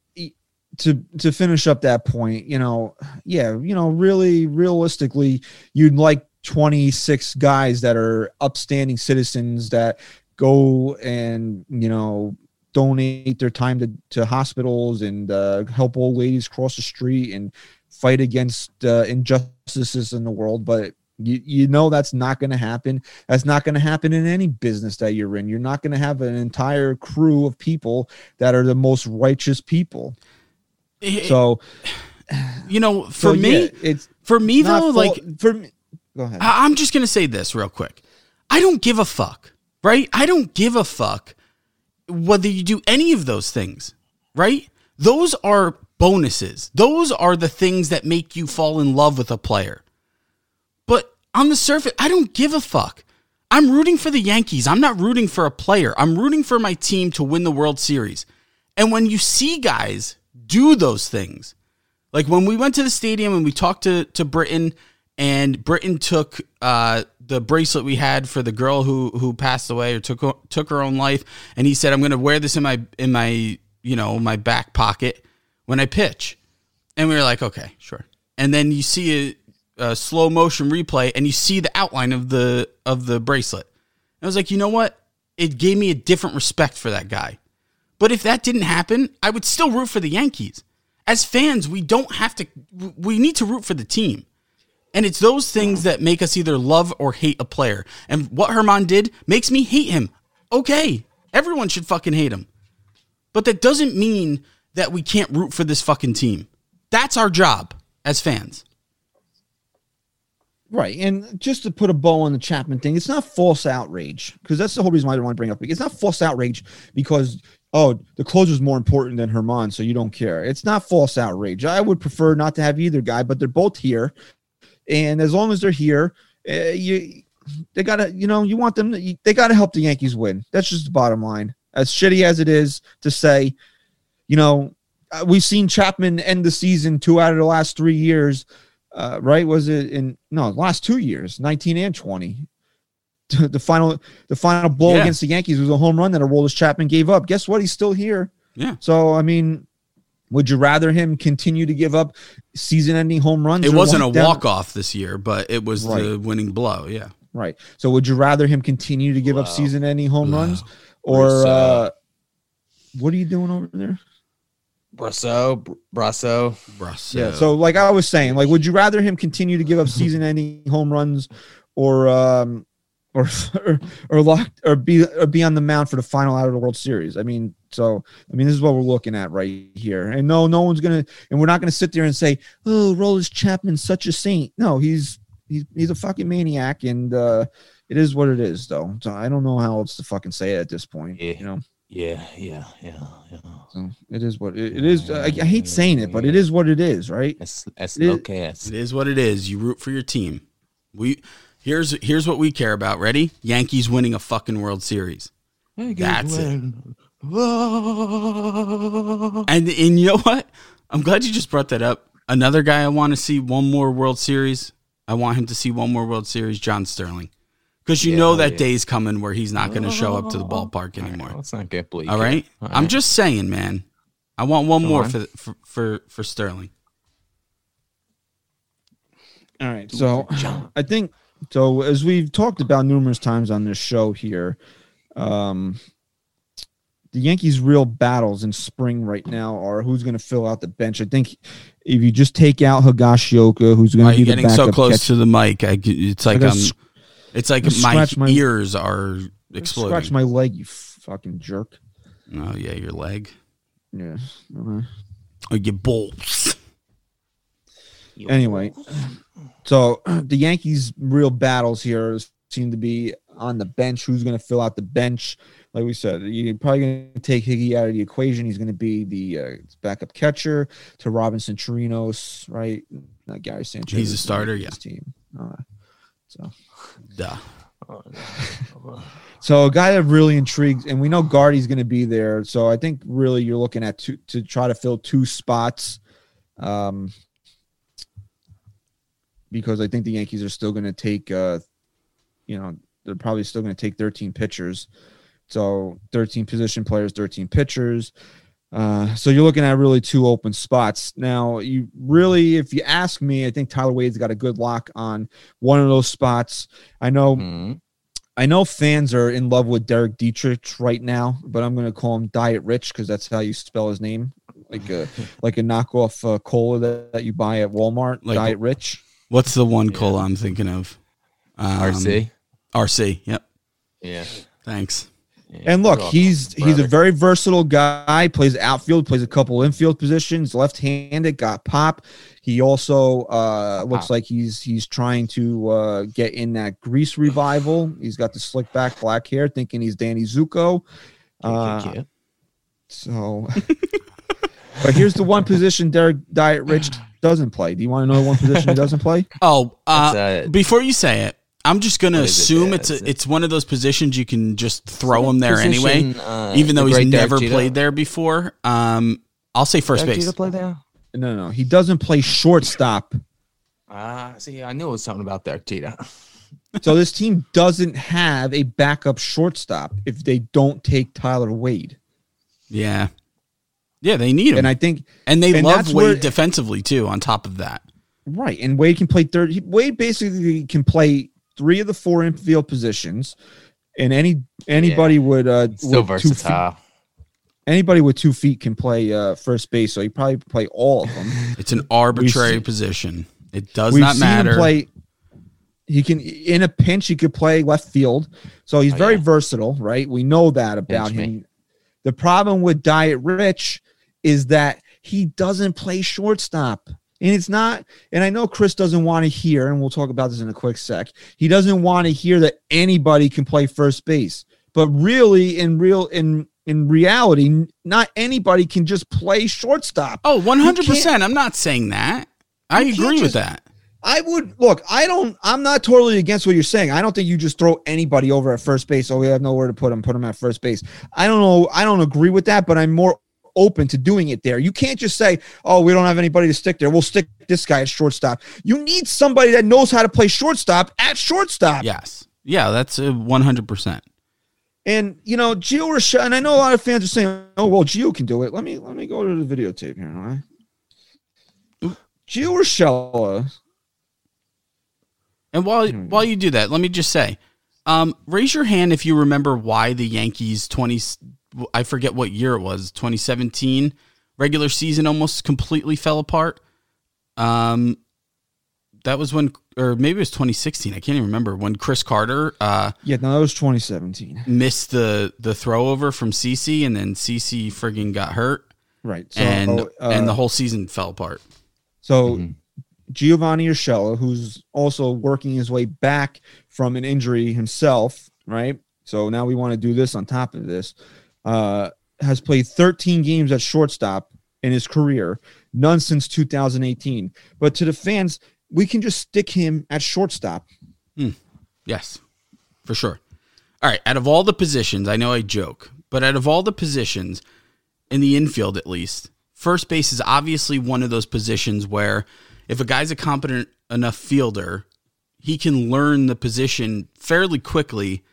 to to finish up that point, you know, yeah, you know, really realistically, you'd like 26 guys that are upstanding citizens that go and you know donate their time to, to hospitals and uh, help old ladies cross the street and fight against uh, injustices in the world but You you know that's not going to happen. That's not going to happen in any business that you're in. You're not going to have an entire crew of people that are the most righteous people. So you know, for so, me, yeah, it's for me though, full- like for me. Go ahead. I- I'm just gonna say this real quick. I don't give a fuck, right? I don't give a fuck whether you do any of those things, right? Those are bonuses. Those are the things that make you fall in love with a player. But on the surface, I don't give a fuck. I'm rooting for the Yankees. I'm not rooting for a player. I'm rooting for my team to win the World Series. And when you see guys do those things, like when we went to the stadium and we talked to to Britton, and Britton took uh, the bracelet we had for the girl who who passed away or took took her own life, and he said, "I'm going to wear this in my in my you know my back pocket when I pitch," and we were like, "Okay, sure." And then you see a, a slow motion replay, and you see the outline of the of the bracelet. And I was like, you know what? It gave me a different respect for that guy. But if that didn't happen, I would still root for the Yankees. As fans, we don't have to, we need to root for the team. And it's those things that make us either love or hate a player. And what Germán did makes me hate him. Okay, everyone should fucking hate him. But that doesn't mean that we can't root for this fucking team. That's our job as fans. Right. And just to put a bow on the Chapman thing, it's not false outrage because that's the whole reason why I want to bring up. It's not false outrage because, oh, the closer is more important than Germán, so you don't care. It's not false outrage. I would prefer not to have either guy, but they're both here. And as long as they're here, uh, you they got to, you know, you want them, to, they got to help the Yankees win. That's just the bottom line. As shitty as it is to say, you know, uh, we've seen Chapman end the season two out of the last three years uh, right? Was it in no last two years, nineteen and twenty? The final, the final blow Yeah. against the Yankees was a home run that Aroldis Chapman gave up. Guess what? He's still here. Yeah. So I mean, would you rather him continue to give up season-ending home runs? It wasn't a walk down- walk off this year, but it was the winning blow. Yeah. Right. So would you rather him continue to give up season-ending home Wow. runs, or Bruce, uh, what are you doing over there? Brasso, Br- Brasso. Yeah. So like I was saying, like, would you rather him continue to give up season-ending home runs, or um, or or or lock or be or be on the mound for the final out of the World Series? I mean, so I mean, this is what we're looking at right here. And no, no one's gonna, and we're not gonna sit there and say, "Oh, Rollins Chapman's such a saint." No, he's he's he's a fucking maniac, and uh, it is what it is, though. So I don't know how else to fucking say it at this point. Yeah. You know. Yeah, yeah, yeah, yeah. So it is what it, it is. I, I hate saying it, but it is what it is, right? That's that's It- okay. That's It is what it is. You root for your team. We here's here's what we care about. Ready? Yankees winning a fucking World Series. That's it. And and you know what? I'm glad you just brought that up. Another guy I want to see one more World Series. I want him to see one more World Series. John Sterling, because you Yeah, know that yeah. day's coming where he's not going to show up to the ballpark anymore. Let's not get bleak. All here. right. All I'm just saying, man. I want one Go more on. for, for for for Sterling. All right. So I think so as we've talked about numerous times on this show here, um the Yankees' real battles in spring right now are who's going to fill out the bench. I think if you just take out Higashioka, who's going to be the getting so close catcher- to the mic? I, it's like gotta um, it's like my, my- ears are exploding. Scratch my leg, you fucking jerk. oh yeah, your leg Yeah. okay. or your balls. Anyway, so the Yankees' real battles here seem to be on the bench. Who's going to fill out the bench? Like we said, you're probably going to take Higgy out of the equation. He's going to be the uh, backup catcher to Robinson Chirinos, right? Not Gary Sanchez. He's a starter, yeah. Team. Uh, so, Duh. so a guy that really intrigues, and we know Gardy's going to be there. So I think really you're looking at two to try to fill two spots. Um, because I think the Yankees are still going to take, uh, you know, they're probably still going to take 13 pitchers. So 13 position players, 13 pitchers. Uh, so you're looking at really two open spots. Now, you really, if you ask me, I think Tyler Wade's got a good lock on one of those spots. I know Mhm. I know fans are in love with Derek Dietrich right now, but I'm going to call him Diet Rich because that's how you spell his name, like a like a knockoff uh, cola that, that you buy at Walmart. Like- Diet Rich. What's the one cola I'm thinking of? Um, RC. RC. Yep. Yeah. Thanks. yeah. And look, You're he's he's a very versatile guy. Plays outfield, plays a couple infield positions. Left-handed, got pop. He also uh, looks Pop. like he's he's trying to uh, get in that Grease revival. He's got the slick back, black hair, thinking he's Danny Zuko. Uh, Yeah, yeah. so, but here's the one position Derek Diet Rich doesn't play. Do you want to know the one position he doesn't play? Oh, uh, uh, before you say it, I'm just gonna What is it? assume Yeah, it's it's- a, it's one of those positions you can just throw him there anyway, uh, even though he's great Derek never Jeter. played there before. Um, I'll say first Derek base. Jeter play there? No, no, he doesn't play shortstop. Ah, see, I knew it was something about Derek Jeter. So this team doesn't have a backup shortstop if they don't take Tyler Wade. Yeah, yeah, they need him, And and, I think and they and love Wade where- defensively too. On top of that, right, and Wade can play third. Wade basically can play three of the four infield positions, and any anybody would uh Still with two feet, versatile. anybody with two feet can play uh first base. So he probably play all of them. it's an arbitrary see- position. It does We've not matter. play. He can in a pinch. He could play left field, so he's Oh, very yeah. versatile, right? We know that about Pinch me. him. The problem with Diet Rich is that he doesn't play shortstop, and it's not. And I know Chris doesn't want to hear, and we'll talk about this in a quick sec. He doesn't want to hear that anybody can play first base, but really, in real in in reality, not anybody can just play shortstop. oh, 100%. I'm not saying that. I agree with that. I would look. I don't. I'm not totally against what you're saying. I don't think you just throw anybody over at first base. Oh, we have nowhere to put them, Put them at first base. I don't know. I don't agree with that, but I'm more open to doing it there. You can't just say, "Oh, we don't have anybody to stick there. We'll stick this guy at shortstop." You need somebody that knows how to play shortstop at shortstop. Yes, yeah, that's a 100. percent And you know, Gio Urshela, and I know a lot of fans are saying, "Oh, well, Gio can do it." Let me let me go to the videotape here. All right. Gio Urshela And while while you do that, let me just say, um, raise your hand if you remember why the Yankees twenty, I forget what year it was, twenty seventeen regular season almost completely fell apart. Um, that was when, or maybe it was twenty sixteen. I can't even remember when Chris Carter uh Yeah, no, that was 2017. missed the the throw over from CC, and then CC friggin' got hurt, Right. So, and uh, and the whole season fell apart. so Mhm. Giovanny Urshela, who's also working his way back from an injury himself, right? So now we want to do this on top of this. Uh, has played 13 games at shortstop in his career, none since 2018. But to the fans, we can just stick him at shortstop. Yes, for sure. All right. Out of all the positions, I know I joke, but out of all the positions in the infield, at least, first base is obviously one of those positions where if a guy's a competent enough fielder, he can learn the position fairly quickly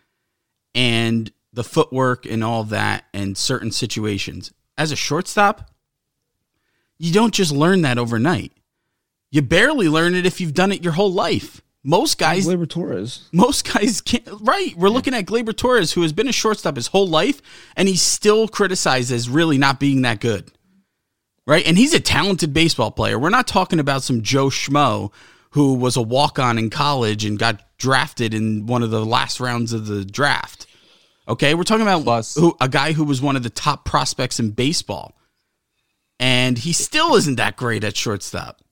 and the footwork and all that and certain situations. As a shortstop, you don't just learn that overnight. You barely learn it if you've done it your whole life. Most guys Gleyber Torres. most guys can't. Right. We're looking at Gleyber Torres, who has been a shortstop his whole life, and he's still criticized as really not being that good. Right. And he's a talented baseball player. We're not talking about some Joe Schmo who was a walk on in college and got drafted in one of the last rounds of the draft. Okay. We're talking about Plus- who, a guy who was one of the top prospects in baseball. And he still isn't that great at shortstop.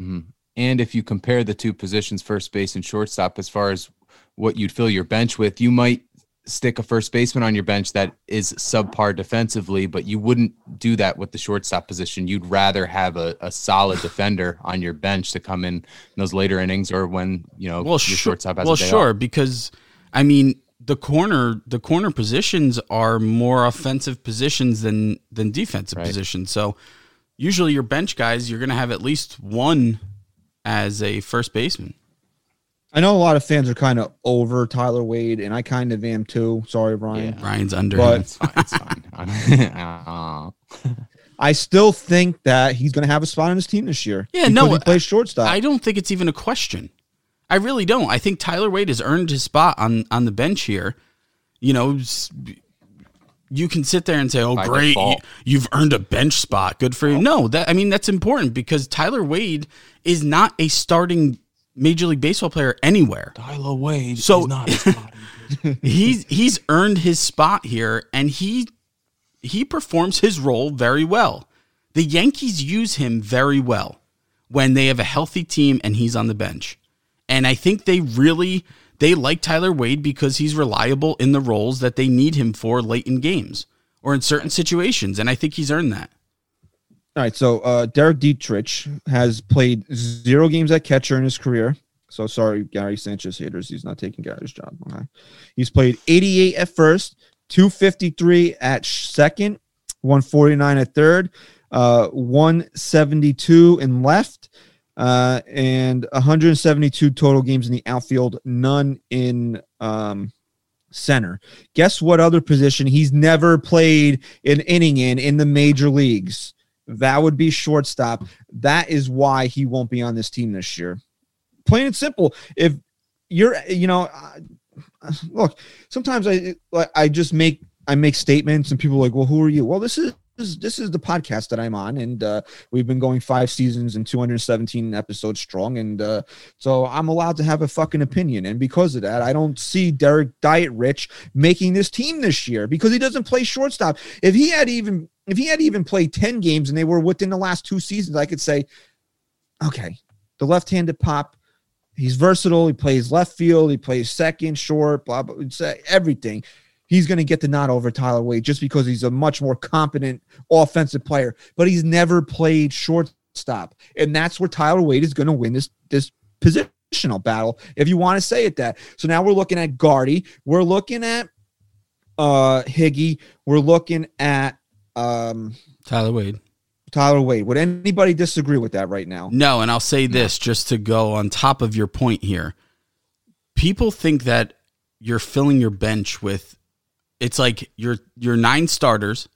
Mm-hmm. And if you compare the two positions, first base and shortstop, as far as what you'd fill your bench with, you might stick a first baseman on your bench that is subpar defensively, but you wouldn't do that with the shortstop position. You'd rather have a, a solid defender on your bench to come in, in those later innings or when you know well, your shortstop has well, a day sure, off. because I mean the corner the corner positions are more offensive positions than than defensive Right. positions. So usually your bench guys, you're going to have at least one as a first baseman. I know a lot of fans are kind of over Tyler Wade, and I kind of am too. Sorry, Brian. Yeah. Ryan's under But- him. It's fine. It's fine. I still think that he's going to have a spot on his team this year. Yeah, no, he plays shortstop. I don't think it's even a question. I really don't. I think Tyler Wade has earned his spot on on the bench here. You know, you can sit there and say, "Oh, By great, you, default. you've earned a bench spot. Good for you." No, that I mean that's important because Tyler Wade is not a starting major league baseball player anywhere. Tyler Wade So- is not his body. he's he's earned his spot here and he he performs his role very well. The Yankees use him very well when they have a healthy team and he's on the bench. And I think they really they like Tyler Wade because he's reliable in the roles that they need him for late in games or in certain situations and I think he's earned that. All right, so uh, Derek Dietrich has played zero games at catcher in his career. So sorry, Gary Sanchez haters. He's not taking Gary's job. Okay. He's played 88 at first, 253 at second, 149 at third, uh, 172 in left, uh, and 172 total games in the outfield, none in um, center. Guess what other position he's never played an inning in in the major leagues? That would be shortstop. That is why he won't be on this team this year. Plain and simple. If you're, you know, uh, look, sometimes I I just make I make statements and people are like, well, who are you? Well, this is is, this is the podcast that I'm on, and uh, we've been going five seasons and 217 episodes strong, and uh, so I'm allowed to have a fucking opinion. And because of that, I don't see Derek Diet Rich making this team this year because he doesn't play shortstop. If he had even if he had even played 10 games and they were within the last two seasons, I could say, okay, the left-handed pop, he's versatile. He plays left field, he plays second, short, blah blah, say everything. He's going to get the nod over Tyler Wade just because he's a much more competent offensive player, but he's never played shortstop, and that's where Tyler Wade is going to win this this positional battle, if you want to say it that. So now we're looking at Gardy, we're looking at uh Higgy, we're looking at um Tyler Wade. Tyler Wade. Would anybody disagree with that right now? No, and I'll say this just to go on top of your point here. People think that you're filling your bench with it's like your your nine starters,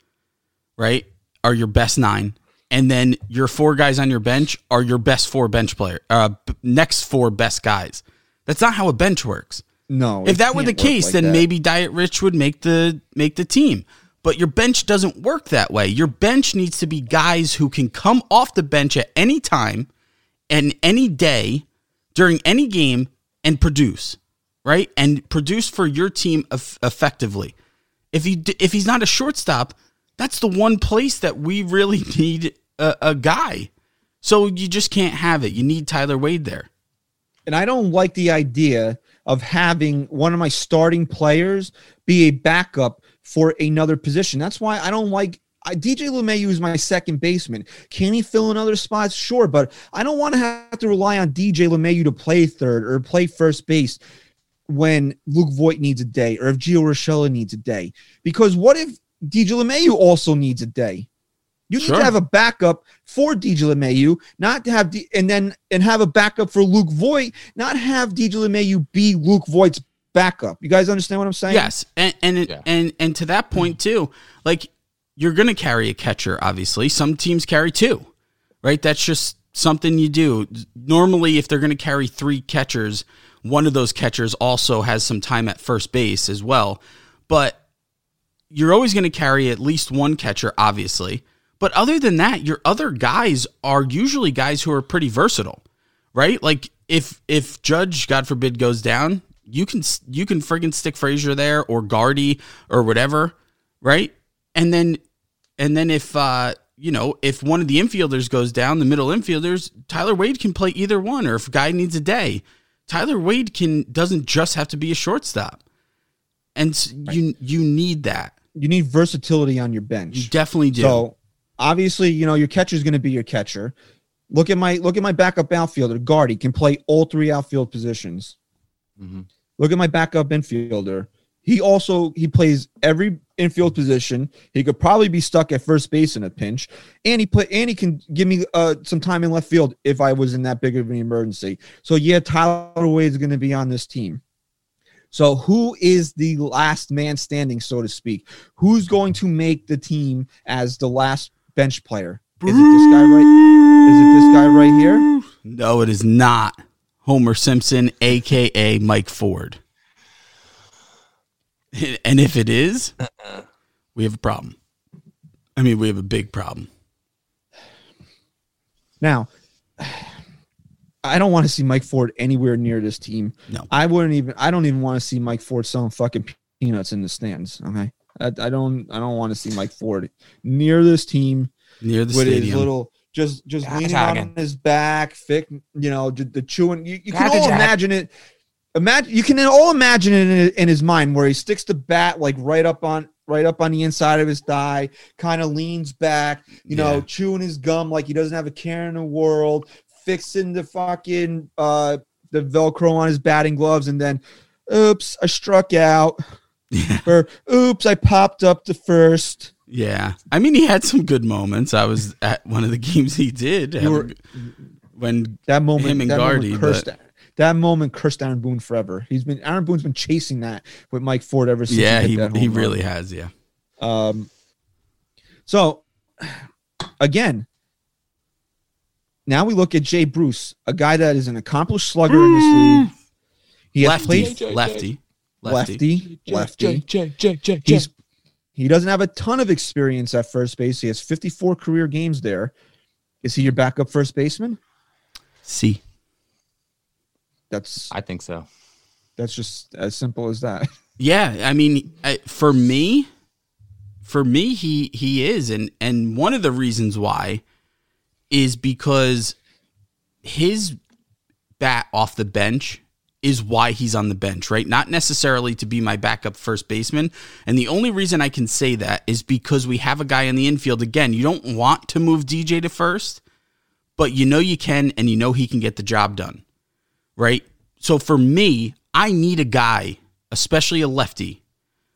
right? Are your best nine, and then your four guys on your bench are your best four bench player, uh, next four best guys. That's not how a bench works. No. if that were the case, like then that. maybe Diet Rich would make the make the team. But your bench doesn't work that way. Your bench needs to be guys who can come off the bench at any time and any day during any game and produce, right? And produce for your team effectively. If he if he's not a shortstop, that's the one place that we really need a, a guy. So you just can't have it. You need Tyler Wade there. and I don't like the idea of having one of my starting players be a backup for another position. That's why I don't like I, DJ LeMahieu is my second baseman. Can he fill in other spots? Sure, but I don't want to have to rely on DJ LeMahieu to play third or play first base when Luke Voit needs a day or if Gio Urshela needs a day. Because what if DJ LeMahieu also needs a day? You need Sure. to have a backup for DJ LeMahieu, not to have D- and then and have a backup for Luke Voit, not have DJ LeMahieu be Luke Voit's backup. You guys understand what I'm saying? Yes, and and it, Yeah. and and to that point too, like you're going to carry a catcher. Obviously, some teams carry two, right? That's just something you do. Normally, if they're going to carry three catchers, one of those catchers also has some time at first base as well. But you're always going to carry at least one catcher, obviously. But other than that, your other guys are usually guys who are pretty versatile, right? Like if if Judge, God forbid, goes down, you can you can friggin' stick Frazier there or Gardy or whatever, right? And then and then if uh you know if one of the infielders goes down, the middle infielders, Tyler Wade can play either one, or if a guy needs a day, Tyler Wade can doesn't just have to be a shortstop, and s you you need that. You need versatility on your bench. You definitely do. So obviously, you know, your catcher is going to be your catcher. Look at my look at my backup outfielder. Gardy can play all three outfield positions. Mhm. Look at my backup infielder. He also he plays every infield position. He could probably be stuck at first base in a pinch, and he put and he can give me uh, some time in left field if I was in that big of an emergency. So yeah, Tyler Wade is going to be on this team. So who is the last man standing, so to speak? Who's going to make the team as the last bench player? Is it this guy right? Is it this guy right here? No, it is not Homer Simpson, aka Mike Ford. And if it is, we have a problem. I mean, we have a big problem. Now, I don't want to see Mike Ford anywhere near this team. No. I wouldn't even. I don't even want to see Mike Ford selling fucking peanuts in the stands. Okay, I, I don't. I don't want to see Mike Ford near this team near the with his little just just Gotta leaning on his back, thick, you know, the, the chewing. You, you can all imagine it. Imagine you can all imagine it in, in his mind where he sticks the bat like right up on right up on the inside of his thigh, kind of leans back, you know, Yeah. chewing his gum like he doesn't have a care in the world, fixing the fucking uh the velcro on his batting gloves, and then, oops, I struck out, yeah. or oops, I popped up to first. yeah. I mean, he had some good moments. I was at one of the games he did have a when That moment, Him and that moment cursed. but- That moment cursed Aaron Boone forever. He's been Aaron Boone's been chasing that with Mike Ford ever since. yeah, hit he home he run. really has. Yeah. Um, so again, now we look at Jay Bruce, a guy that is an accomplished slugger in this league. He has lefty, played Jay, Jay. lefty, lefty, lefty, lefty. J. He's he doesn't have a ton of experience at first base. He has 54 career games there. Is he your backup first baseman? C. That's I think so. that's just as simple as that. Yeah, I mean, I, for me, for me, he he is, and and one of the reasons why is because his bat off the bench is why he's on the bench, right? Not necessarily to be my backup first baseman. And the only reason I can say that is because we have a guy in the infield. Again, you don't want to move DJ to first, but you know you can, and you know he can get the job done, right? So for me, I need a guy, especially a lefty,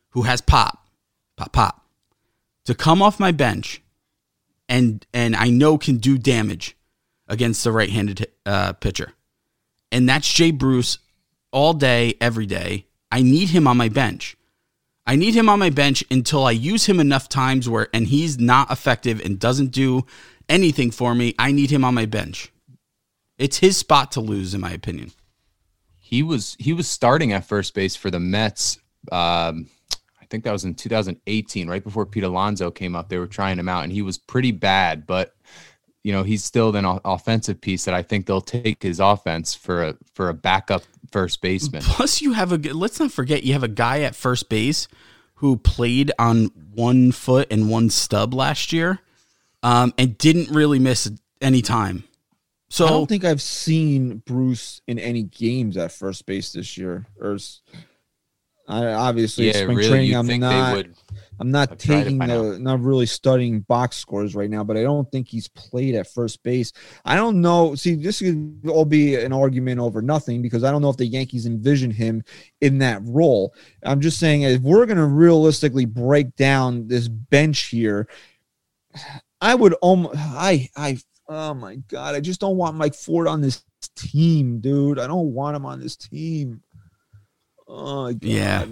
who has pop, pop, pop, to come off my bench, and and I know can do damage against the right-handed uh, pitcher, and that's Jay Bruce, all day, every day. I need him on my bench. I need him on my bench until I use him enough times where, and he's not effective and doesn't do anything for me. I need him on my bench. It's his spot to lose, in my opinion. He was he was starting at first base for the Mets. Um, I think that was in 2018, right before Pete Alonso came up. They were trying him out, and he was pretty bad. But you know, he's still an o- offensive piece that I think they'll take his offense for a for a backup first baseman. Plus, you have a. Let's not forget, you have a guy at first base who played on one foot and one stub last year, um, and didn't really miss any time. I don't think I've seen Bruce in any games at first base this year. Or s- I obviously yeah, spring really, training. you I'm think not. they would? I'm not have tried it taking by the not really studying box scores right now, but I don't think he's played at first base. I don't know. See, this could all be an argument over nothing because I don't know if the Yankees envision him in that role. I'm just saying if we're gonna realistically break down this bench here, I would almost I I oh my god, I just don't want Mike Ford on this team, dude. I don't want him on this team. Oh god. Yeah.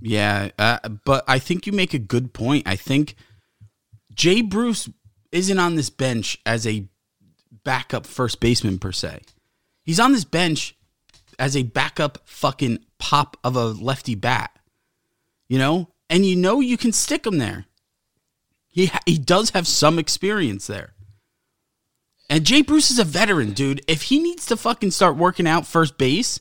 Yeah, uh, but I think you make a good point. I think Jay Bruce isn't on this bench as a backup first baseman per se. He's on this bench as a backup fucking pop of a lefty bat. You know? And you know you can stick him there. He ha- he does have some experience there. And Jay Bruce is a veteran, dude. If he needs to fucking start working out first base,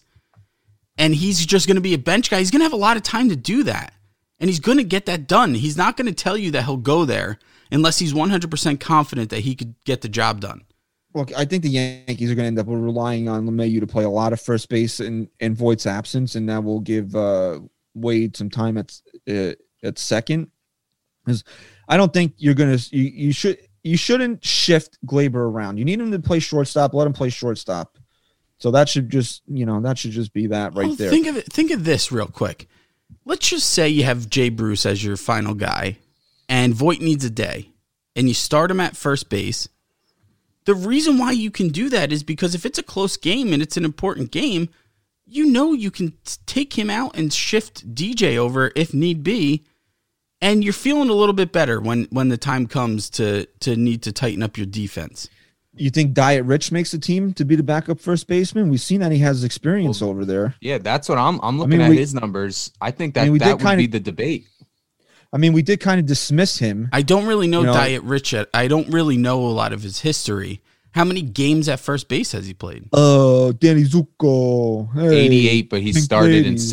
and he's just going to be a bench guy. He's going to have a lot of time to do that. And he's going to get that done. He's not going to tell you that he'll go there unless he's 100% confident that he could get the job done. Look, I think the Yankees are going to end up relying on LeMahieu to play a lot of first base in, in Voit's absence, and that will give uh, Wade some time at uh, at second. Because I don't think you're going to you, you should you shouldn't shift Gleyber around. You need him to play shortstop. Let him play shortstop. So that should just you know that should just be that right Oh, there. Think of it. Think of this real quick. Let's just say you have Jay Bruce as your final guy, and Voit needs a day, and you start him at first base. The reason why you can do that is because if it's a close game and it's an important game, you know you can t- take him out and shift DJ over if need be, and you're feeling a little bit better when when the time comes to to need to tighten up your defense. you think Dietrich makes the team to be the backup first baseman? We've seen that he has experience over there. Yeah, that's what I'm. I'm looking mean, at we- his numbers. I think that I mean, we that did would kinda- be the debate. I mean, we did kind of dismiss him. I don't really know, You know- Dietrich. At, I don't really know a lot of his history. How many games at first base has he played? Oh, Danny Zuko. Hey. 88, but he Pink started in ladies.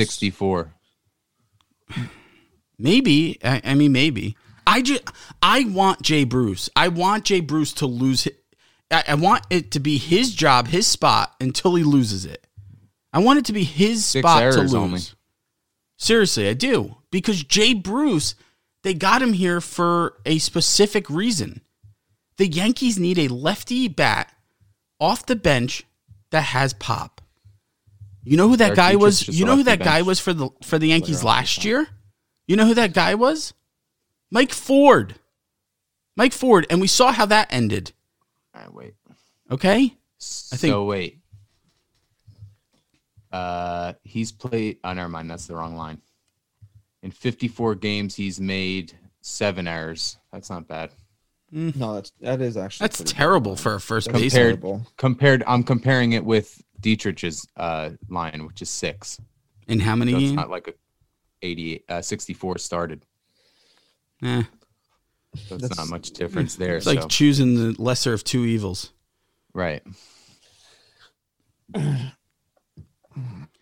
64. Maybe. I, I mean, maybe. I just I want Jay Bruce. I want Jay Bruce to lose. It. I, I want it to be his job, his spot until he loses it. I want it to be his Six spot to lose. only. Seriously, I do because Jay Bruce. They got him here for a specific reason. The Yankees need a lefty bat off the bench that has pop. You know who that guy was? You know who that guy was for the for the Yankees last year? You know who that guy was? Mike Ford. Mike Ford, and we saw how that ended. All right, wait. Okay, I think- so wait. Uh, he's played. Oh, never mind. That's the wrong line. In 54 games, he's made seven errors. That's not bad. No, that's that is actually that's terrible bad. for a first That's. Compared- terrible. Compared, I'm comparing it with Dietrich's uh, line, which is six. In how many So games? not like a 88, uh, 64 started. Eh, So it's That's- not much difference there. it's like so, choosing the lesser of two evils. right.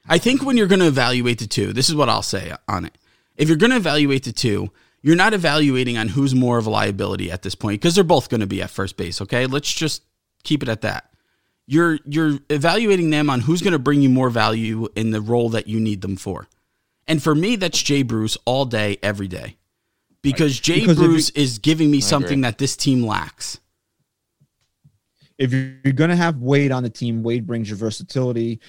I think when you're going to evaluate the two, this is what I'll say on it. If you're going to evaluate the two, you're not evaluating on who's more of a liability at this point because they're both going to be at first base. Okay, let's just keep it at that. You're you're evaluating them on who's going to bring you more value in the role that you need them for. And for me, that's Jay Bruce all day, every day, because Jay Because if you- Bruce is giving me I something agree. that this team lacks. if you're, you're going to have Wade on the team, Wade brings your versatility.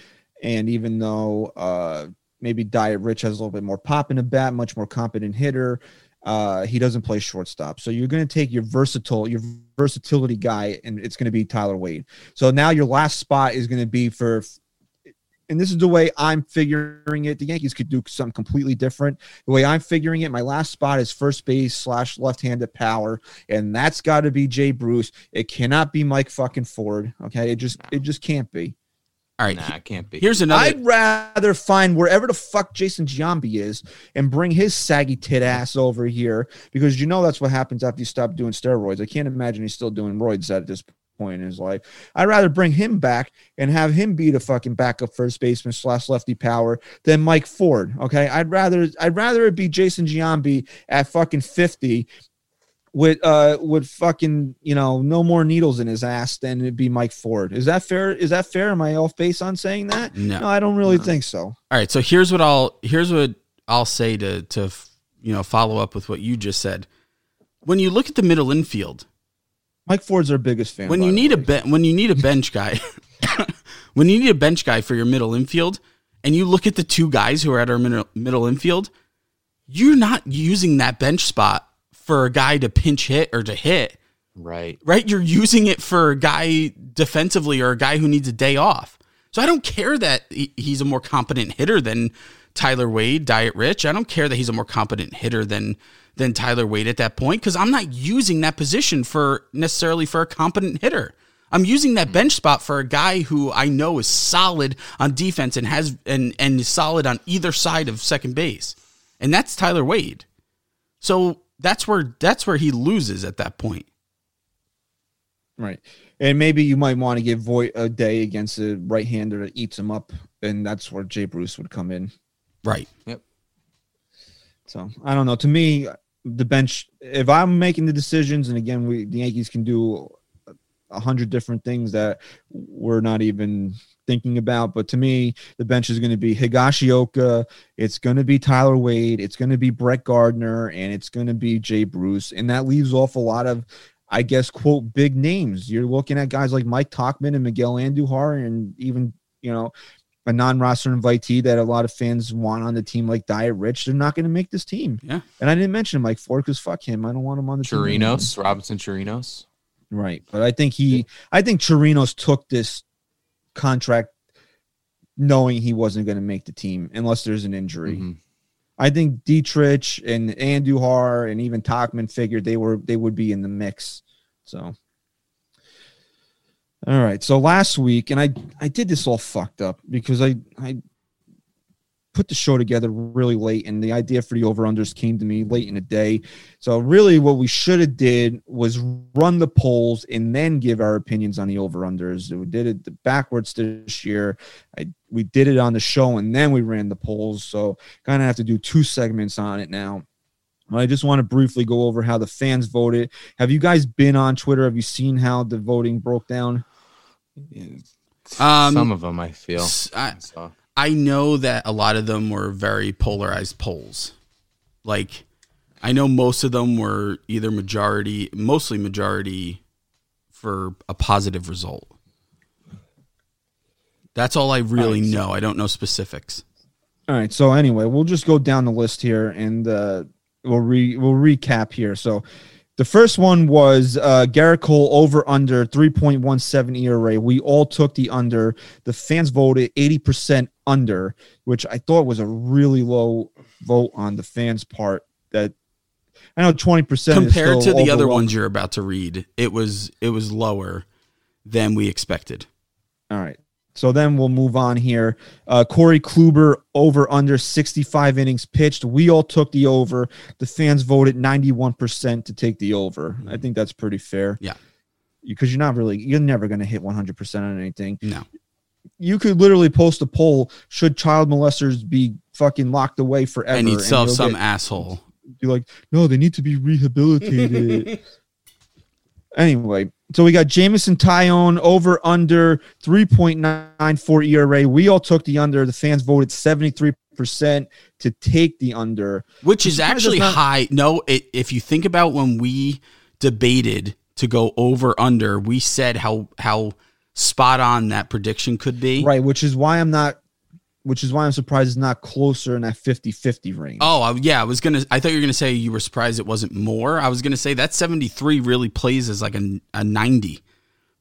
And even though uh, maybe Dietrich has a little bit more pop in the bat, much more competent hitter, uh, he doesn't play shortstop. So you're going to take your versatile, your versatility guy, and it's going to be Tyler Wade. So now your last spot is going to be for, and this is the way I'm figuring it. The Yankees could do something completely different. The way I'm figuring it, my last spot is first base slash left-handed power, and that's got to be Jay Bruce. It cannot be Mike fucking Ford. Okay, it just it just can't be. All right, Nah, it can't be. here's another. I'd rather find wherever the fuck Jason Giambi is and bring his saggy tit ass over here because you know that's what happens after you stop doing steroids. I can't imagine he's still doing roids at this point in his life. I'd rather bring him back and have him be the fucking backup first baseman slash lefty power than Mike Ford. Okay, I'd rather I'd rather it be Jason Giambi at fucking fifty with uh with fucking you know no more needles in his ass than it'd be Mike Ford. Is that fair? Is that fair? Am I off base on saying that? No. No, I don't really think so. All right, so here's what I'll here's what I'll say to to you know follow up with what you just said. When you look at the middle infield, Mike Ford's our biggest fan. when you need a way. ben- when you need a bench guy, when you need a bench guy for your middle infield, and you look at the two guys who are at our middle, middle infield, you're not using that bench spot for a guy to pinch hit or to hit, right. right? You're using it for a guy defensively or a guy who needs a day off. So I don't care that he's a more competent hitter than Tyler Wade, Dietrich. I don't care that he's a more competent hitter than than Tyler Wade at that point because I'm not using that position for necessarily for a competent hitter. I'm using that bench spot for a guy who I know is solid on defense and has and and is solid on either side of second base, and that's Tyler Wade. So that's where that's where he loses at that point. right, and maybe you might want to give Voit a day against a right-hander that eats him up, and that's where Jay Bruce would come in. Right. Yep. So I don't know. To me, the bench. If I'm making the decisions, and again, we the Yankees can do a hundred different things that we're not even thinking about. But to me, the bench is going to be Higashioka. It's going to be Tyler Wade. It's going to be Brett Gardner, and it's going to be Jay Bruce, and that leaves off a lot of. I guess quote big names. You're looking at guys like Mike Tauchman and Miguel Andujar, and even you know a non-roster invitee that a lot of fans want on the team like Dietrich, they're not going to make this team. Yeah. And I didn't mention like Ford because fuck him. I don't want him on the team. Chirinos, Robinson Chirinos. Right. But I think he I think Chirinos took this contract knowing he wasn't going to make the team unless there's an injury. Mhm. I think Dietrich and Andujar and even Tauchman figured they were they would be in the mix. So all right. So last week, and I I did this all fucked up because I I put the show together really late, and the idea for the over unders came to me late in the day. So really, what we should have did was run the polls and then give our opinions on the over unders. We did it backwards this year. I we did it on the show and then we ran the polls. So kind of have to do two segments on it now. I just want to briefly go over how the fans voted. Have you guys been on Twitter? Have you seen how the voting broke down? Um, Some of them I feel. I- I know that a lot of them were very polarized polls. Like, I know most of them were either majority, mostly majority for a positive result. That's all I really Alright, so- know. I don't know specifics. All right. So anyway, we'll just go down the list here and uh, we'll re we'll recap here. So the first one was uh, Gerrit Cole over under 3.17 ERA. We all took the under. The fans voted 80% under, which I thought was a really low vote on the fans' part. That I know 20% is Compared to the other ones you're about to read, it was it was lower than we expected. All right. So then we'll move on here. Uh, Corey Kluber over under 65 innings pitched. We all took the over. The fans voted 91% to take the over. I think that's pretty fair. Yeah. Because you're not really, you're never going to hit 100% on anything. No. You could literally post a poll should child molesters be fucking locked away forever? and he'd sell some get- asshole. be like, no, they need to be rehabilitated. anyway, so we got Jameson Taillon over under 3.94 ERA. We all took the under. The fans voted 73% to take the under. which is actually not- high. No, it, if you think about when we debated to go over under, we said how how spot on that prediction could be. Right, which is why I'm not which is why I'm surprised it's not closer in that 50-50 range. Oh yeah, I was gonna. I thought you were gonna say you were surprised it wasn't more. I was gonna say that seventy three really plays as like a, a ninety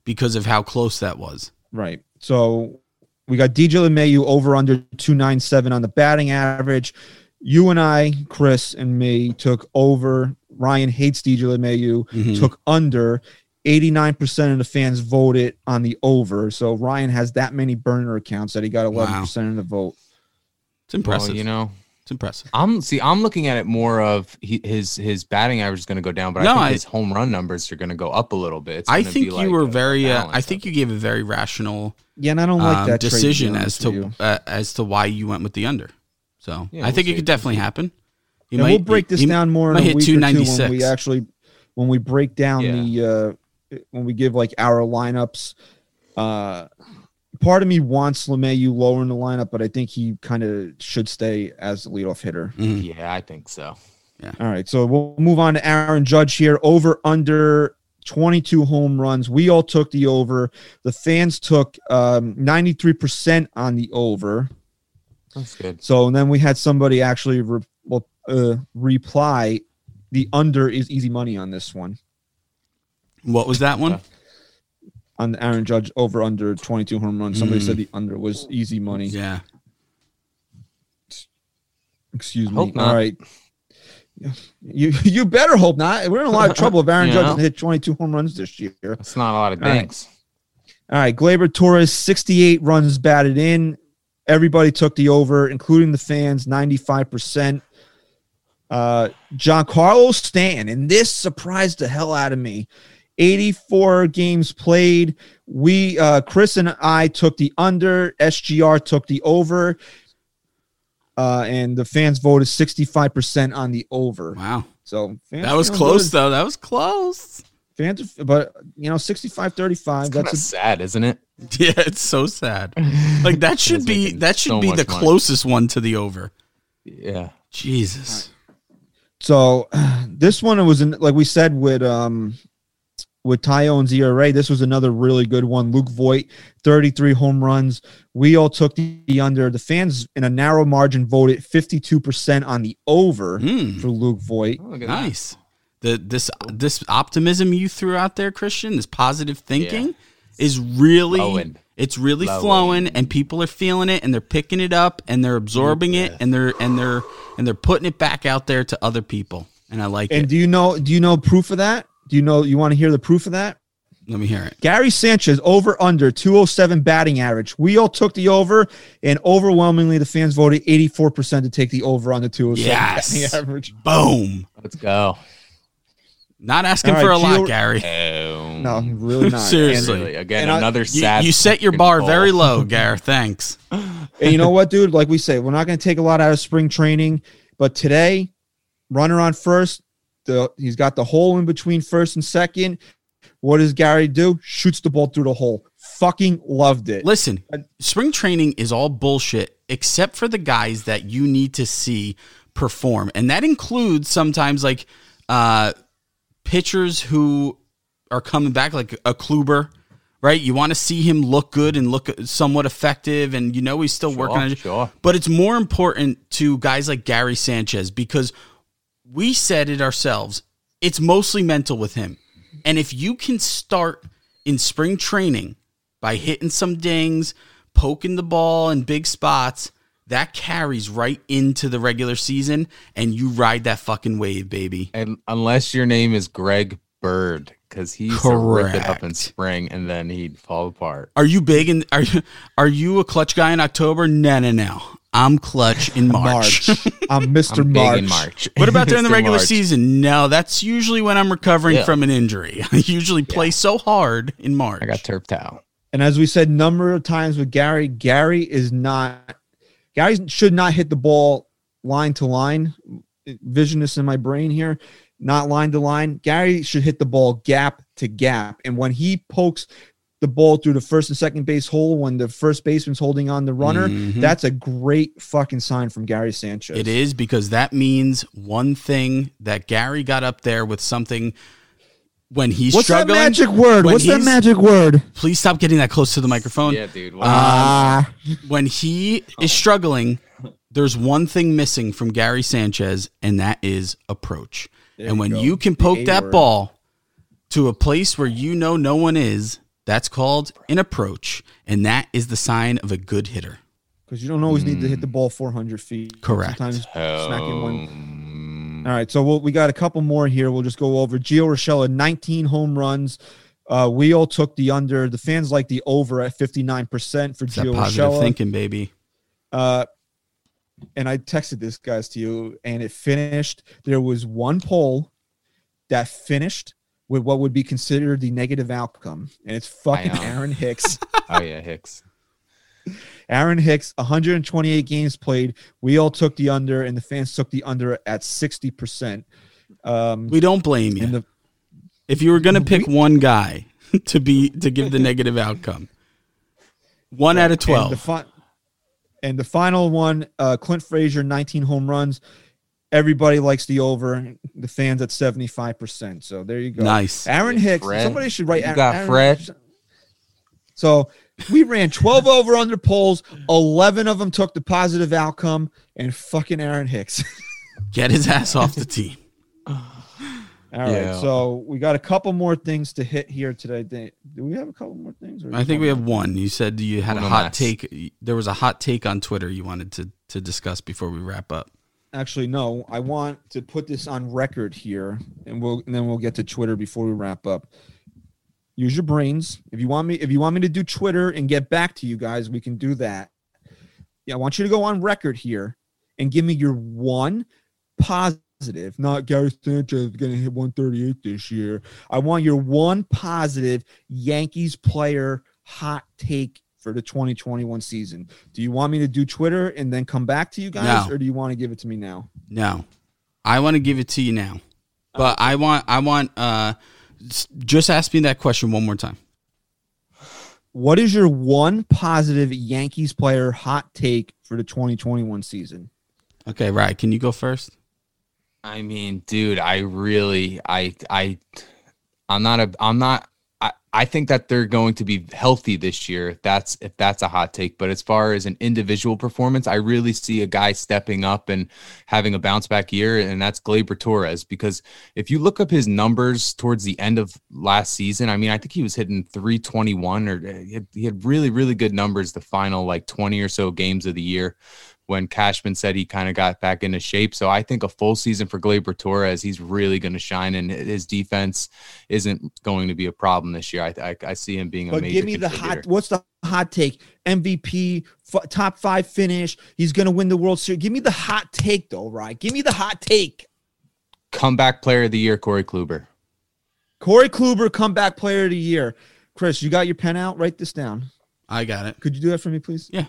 because of how close that was. Right. So we got DJ LeMahieu over under 297 on the batting average. You and I, Chris and me, took over. Ryan hates DJ LeMahieu, Mhm. took under. 89% of the fans voted on the over. So Ryan has that many burner accounts that he got 11% of the vote. It's impressive. well, you know, it's impressive. I'm see. I'm looking at it more of he, his his batting average is going to go down, but No, I think I- his home run numbers are going to go up a little bit. I think be you like were a very. Uh, I think you gave a very rational Yeah, and I don't like um, that trade, to be decision as to uh, as to why you went with the under. So Yeah, I we'll think it could definitely happen. He and might- we'll break this he- down more in might a hit week or two when we actually when we break down Yeah. the uh when we give like our lineups. Uh part of me wants LeMahieu lower in the lineup, but I think he kind of should stay as the leadoff hitter. Mhm. Yeah, I think so. Yeah. All right, so we'll move on to Aaron Judge here. Over under 22 home runs. We all took the over. The fans took um, 93% on the over. That's good. So and then we had somebody actually re- well, uh, reply, the under is easy money on this one What was that one? on Aaron Judge over under 22 home runs. Somebody Mm. said the under was easy money. Yeah. Excuse me. Hope not. All right. You you better hope not. We're in a lot of trouble if Aaron Judge doesn't hit 22 home runs this year. That's not a lot of All right. banks. All right, Gleyber Torres, 68 runs batted in. Everybody took the over, including the fans, 95%. Uh, Giancarlo Stanton, and this surprised the hell out of me. 84 games played. We, uh, Chris and I took the under. SGR took the over. Uh, and the fans voted 65% on the over. Wow. So fans That was close good. though. That was close. Fans, but you know, 65 35. It's That's a sad, isn't it? Yeah, it's so sad. Like that should be that should so be the money. closest one to the over. Yeah. Jesus. So this one was in, like we said with um with Taillon's ERA. This was another really good one. Luke Voit, 33 home runs. We all took the under. The fans in a narrow margin voted 52% on the over Mm, for Luke Voit. Oh, look at that. nice. The this this optimism you threw out there, Christian, this positive thinking is really Flowing. it's really Flowing. flowing and people are feeling it and they're picking it up and they're absorbing it and they're and they're and they're putting it back out there to other people. And I like And it. And do you know do you know proof of that? Do you know you want to hear the proof of that? Let me hear it. Gary Sanchez over under 207 batting average. We all took the over, and overwhelmingly the fans voted 84% to take the over on the 207 Yes. batting average. Boom. Let's go. Not asking All for right, a lot, Gio- Gary. No, really not. Seriously. Really, again, And another You, sad. you set your bar goal. very low, Gary. Thanks. And, and you know what, dude? Like we say, we're not going to take a lot out of spring training, but today, runner on first, the he's got the hole in between first and second. What does Gary do? Shoots the ball through the hole. Fucking loved it. Listen, spring training is all bullshit except for the guys that you need to see perform. And that includes sometimes like uh pitchers who are coming back like a Kluber, right? You want to see him look good and look somewhat effective and you know he's still working on it. Sure. But it's more important to guys like Gary Sanchez because we said it ourselves. It's mostly mental with him. And if you can start in spring training by hitting some dings, poking the ball in big spots, that carries right into the regular season and you ride that fucking wave, baby. And unless your name is Greg Bird, because he used to rip it up in spring and then he'd fall apart. Are you big in are you are you a clutch guy in October? No, no, no. I'm clutch in March. March. I'm Mr. I'm March. big in March. What about during the Mr. regular March. season? No, that's usually when I'm recovering Yeah. from an injury. I usually play so hard in March. I got turf towel. And as we said, number of times with Gary, Gary is not. Gary should not hit the ball line to line. Visionist in my brain here, not line to line. Gary should hit the ball gap to gap. And when he pokes the ball through the first and second base hole, when the first baseman's holding on the runner, Mhm. that's a great fucking sign from Gary Sanchez. It is because that means one thing that Gary got up there with something when he's What's struggling. that magic word? What's that magic word? Please stop getting that close to the microphone. Yeah, dude. Wow. Ah, When he is struggling, there's one thing missing from Gary Sanchez, and that is approach. There and you when go. you can poke that word. ball to a place where you know no one is, that's called an approach, and that is the sign of a good hitter. because you don't always need to hit the ball 400 feet. Correct. Sometimes smacking one All right, so we'll, we got a couple more here. We'll just go over. Gio Urshela, 19 home runs. Uh, we all took the under. The fans like the over at 59% for It's that Gio positive Urshela. thinking, baby. Uh, and I texted this guys to you, and it finished. There was one poll that finished with what would be considered the negative outcome, and it's fucking. Aaron Hicks. oh yeah, Hicks. Aaron Hicks, 128 games played. We all took the under, and the fans took the under at 60%. Um, We don't blame you. the if you were going to pick one guy to be to give the negative outcome, one out of And twelve. the, fi- and the final one, uh, Clint Frazier, 19 home runs. Everybody likes the over. The fans at 75%. So there you go. nice. Aaron Yeah, Hicks. Fred. Somebody should write. You Aaron- got Aaron- Fred. So we ran 12 over under polls. 11 of them took the positive outcome, and fucking Aaron Hicks. Get his ass off the team. All right. Yeah. So we got a couple more things to hit here today. Do do we have a couple more things? or I think we have more? one. You said you had a hot mas. take. There was a hot take on Twitter you wanted to to discuss before we wrap up. Actually, no. I want to put this on record here, and we'll and then we'll get to Twitter before we wrap up. Use your brains. If you want me, if you want me to do Twitter and get back to you guys, we can do that. Yeah, I want you to go on record here and give me your one positive. Not Gary Sanchez to hit 138 this year. I want your one positive Yankees player hot take for the 2021 season. Do you want me to do Twitter and then come back to you guys, No. or do you want to give it to me now? No, I want to give it to you now, but I want I want uh, just ask me that question one more time. What is your one positive Yankees player hot take for the 2021 season? Okay, right. Can you go first? I mean, dude, I really, I, I, I'm not a, I'm not. I, think that they're going to be healthy this year. That's if that's a hot take. But as far as an individual performance, I really see a guy stepping up and having a bounce back year, and that's Gleyber Torres. Because if you look up his numbers towards the end of last season, I mean, I think he was hitting 321, or uh, he had, he had really, really good numbers the final like 20 or so games of the year when Cashman said he kind of got back into shape. So I think a full season for Gleyber Torres, he's really going to shine, and his defense isn't going to be a problem this year. I I, I see him being a But major give me the hot. What's the hot take? MVP, f- top five finish. He's gonna win the World Series. Give me the hot take, though, right? Give me the hot take. comeback player of the year, Corey Kluber. Corey Kluber, comeback player of the year. Chris, you got your pen out? Write this down. I got it. Could you do that for me, please? Yeah.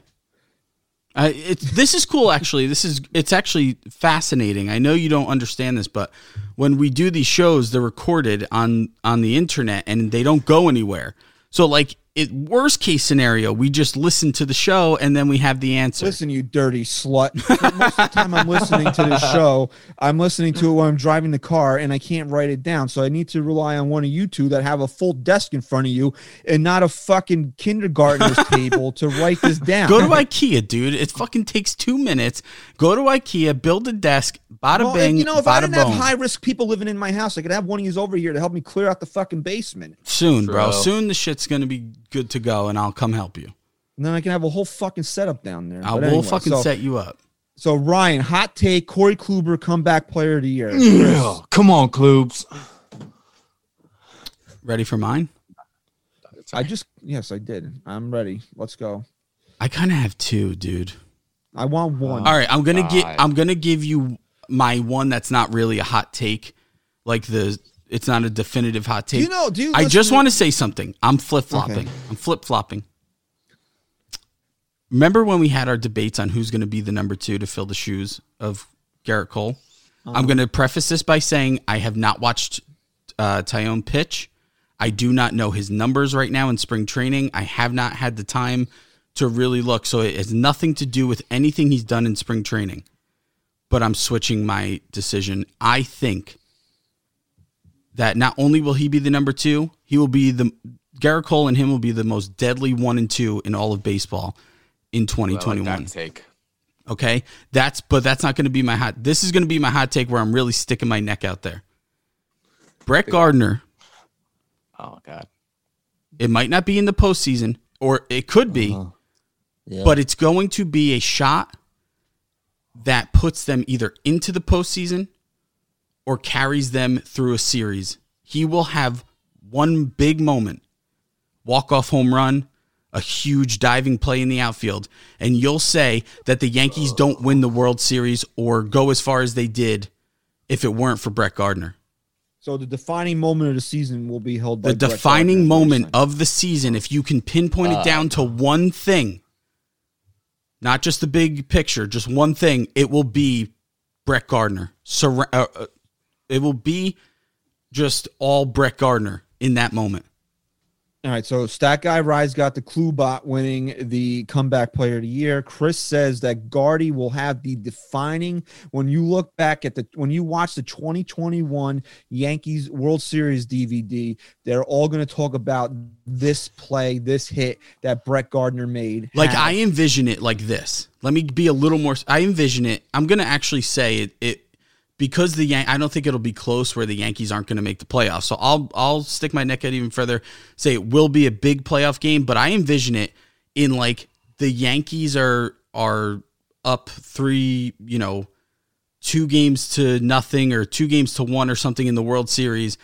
This is cool actually. This is it's actually fascinating. I know you don't understand this, but when we do these shows, they're recorded on on the internet and they don't go anywhere. So like it worst case scenario, we just listen to the show and then we have the answer. Listen, you dirty slut. Most of the time I'm listening to this show, I'm listening to it when I'm driving the car and I can't write it down. So I need to rely on one of you two that have a full desk in front of you and not a fucking kindergartner's table to write this down. Go to IKEA, dude. It fucking takes two minutes. Go to IKEA, build a desk, bada well, bing, you know, if I bada didn't boom. have high risk people living in my house, I could have one of you over here to help me clear out the fucking basement. Soon, bro. Soon the shit's gonna be good to go, and I'll come help you. And then I can have a whole fucking setup down there. I will anyway, fucking so, set you up. So Ryan, hot take: Corey Kluber, comeback player of the year. Yeah, come on, Klubes. Ready for mine? I just yes, I did. I'm ready. Let's go. I kind of have two, dude. I want one. All right, I'm gonna get. God. I'm gonna give you my one that's not really a hot take, like the. It's not a definitive hot do take. you know? Do you? I just to- want to say something. I'm flip flopping. Okay. I'm flip flopping. Remember when we had our debates on who's going to be the number two to fill the shoes of Gerrit Cole? Uh-huh. I'm going to preface this by saying I have not watched uh, Taillon pitch. I do not know his numbers right now in spring training. I have not had the time to really look. So it has nothing to do with anything he's done in spring training. But I'm switching my decision. I think that not only will he be the number two, he will be the Gerrit Cole and him will be the most deadly one and two in all of baseball in I like 2021. that take. Okay. That's but that's not going to be my hot. This is going to be my hot take where I'm really sticking my neck out there. Brett Gardner, Oh God. it might not be in the postseason, or it could be, Uh-huh. Yeah. but it's going to be a shot that puts them either into the postseason or carries them through a series. He will have one big moment, walk off home run, a huge diving play in the outfield, and you'll say that the Yankees don't win the World Series or go as far as they did if it weren't for Brett Gardner. So the defining moment of the season will be held by The Brett defining Gardner, moment of the season, if you can pinpoint it down to one thing, not just the big picture, just one thing, it will be Brett Gardner. Surra- uh, uh, it will be just all Brett Gardner in that moment. All right, so Stat Guy Rise got the Klubot winning the comeback player of the year. Chris says that Gardy will have the defining when you look back at the when you watch the 2021 Yankees World Series DVD, they're all going to talk about this play, this hit that Brett Gardner made. Like I envision it like this. Let me be a little more. I envision it. I'm gonna actually say it. It because the Yan- I don't think it'll be close where the Yankees aren't going to make the playoffs. So I'll I'll stick my neck out even further. Say it will be a big playoff game, but I envision it in like the Yankees are are up three, you know, two games to nothing or two games to one or something in the World Series,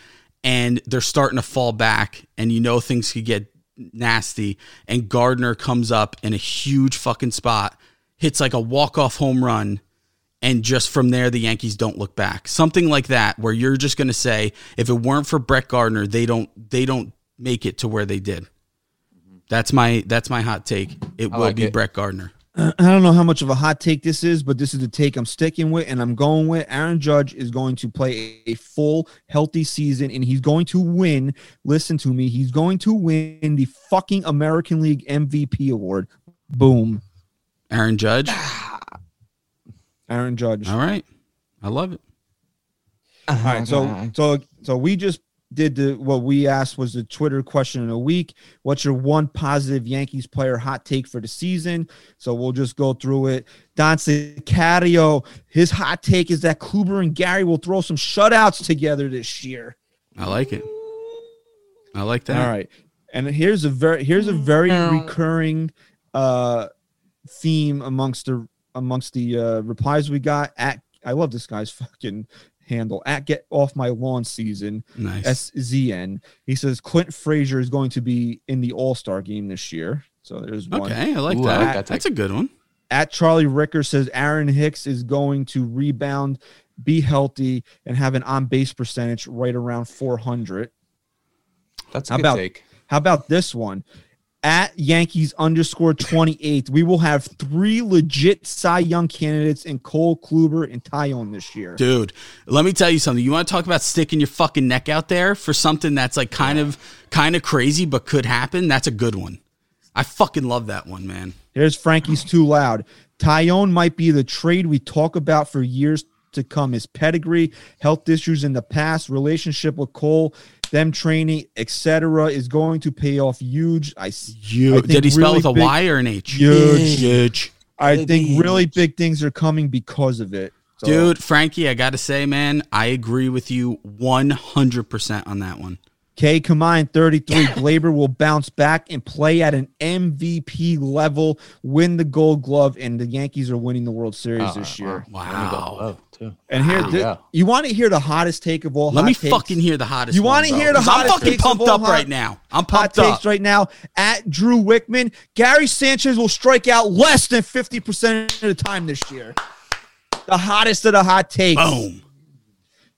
and they're starting to fall back, and you know things could get nasty. And Gardner comes up in a huge fucking spot, hits like a walk off home run, and just from there the Yankees don't look back. Something like that, where you're just gonna say, if it weren't for Brett Gardner, they don't they don't make it to where they did. That's my that's my hot take. It will like be it. Brett Gardner. Uh, I don't know how much of a hot take this is, but this is the take I'm sticking with, and I'm going with. Aaron Judge is going to play a full, healthy season, and he's going to win. Listen to me. He's going to win the fucking American League MVP award. Boom. Aaron Judge. Aaron Judge. All right. I love it. All right, so so so we just did the what we asked was the Twitter question in a week. What's your one positive Yankees player hot take for the season? So we'll just go through it. Don Sicario, his hot take is that Kluber and Gary will throw some shutouts together this year. I like it. I like that. All right, and here's a very here's a very recurring uh theme amongst the amongst the uh, replies we got at I love this guy's fucking handle at get off my lawn season Nice. SZN. He says Clint Frazier is going to be in the All Star game this year. So there's one. okay, I like Ooh, that. like that That's a good one. At Charlie Ricker says Aaron Hicks is going to rebound, be healthy, and have an on base percentage right around 400. That's a How good about- take. How about this one? At Yankees underscore 28, we will have three legit Cy Young candidates in Cole Kluber and Taillon this year. Dude, let me tell you something. You want to talk about sticking your fucking neck out there for something that's like kind of kind of crazy but could happen? That's a good one. I fucking love that one, man. Here's Frankie's too loud. Taillon might be the trade we talk about for years to come. His pedigree, health issues in the past, relationship with Cole, them training, etc., is going to pay off huge. I, s- You I think did he spell really with a big- Y or an H? Huge. Huge. I think really big things are coming because of it. So, Dude, Frankie, I got to say, man, I agree with you 100% on that one. K Combine 33, Gleyber will bounce back and play at an MVP level, win the gold glove, and the Yankees are winning the World Series Uh, this year. Wow. Too. And here, Wow. thi- Yeah. you want to hear the hottest take of all Let hot me takes? fucking hear the hottest You wanna hear the hottest? I'm fucking takes of pumped all up hot- right now. I'm hot pumped takes up. right now at Drew Wickman. Gary Sanchez will strike out less than 50% of the time this year. The hottest of the hot takes. Boom.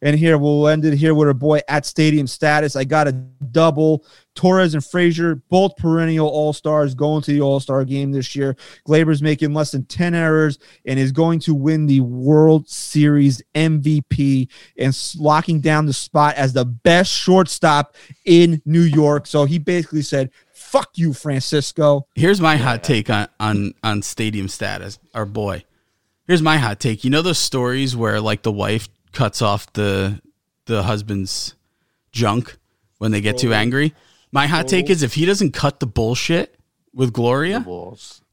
And here we'll end it here with our boy at stadium status. I got a double. Torres and Frazier, both perennial all stars, going to the All Star game this year. Gleyber's making less than 10 errors and is going to win the World Series MVP and locking down the spot as the best shortstop in New York. So he basically said, Fuck you, Francisco. Here's my hot take on, on on stadium status. Our boy. Here's my hot take. You know those stories where like the wife cuts off the the husband's junk when they get too angry? My hot take oh. is if he doesn't cut the bullshit with Gloria,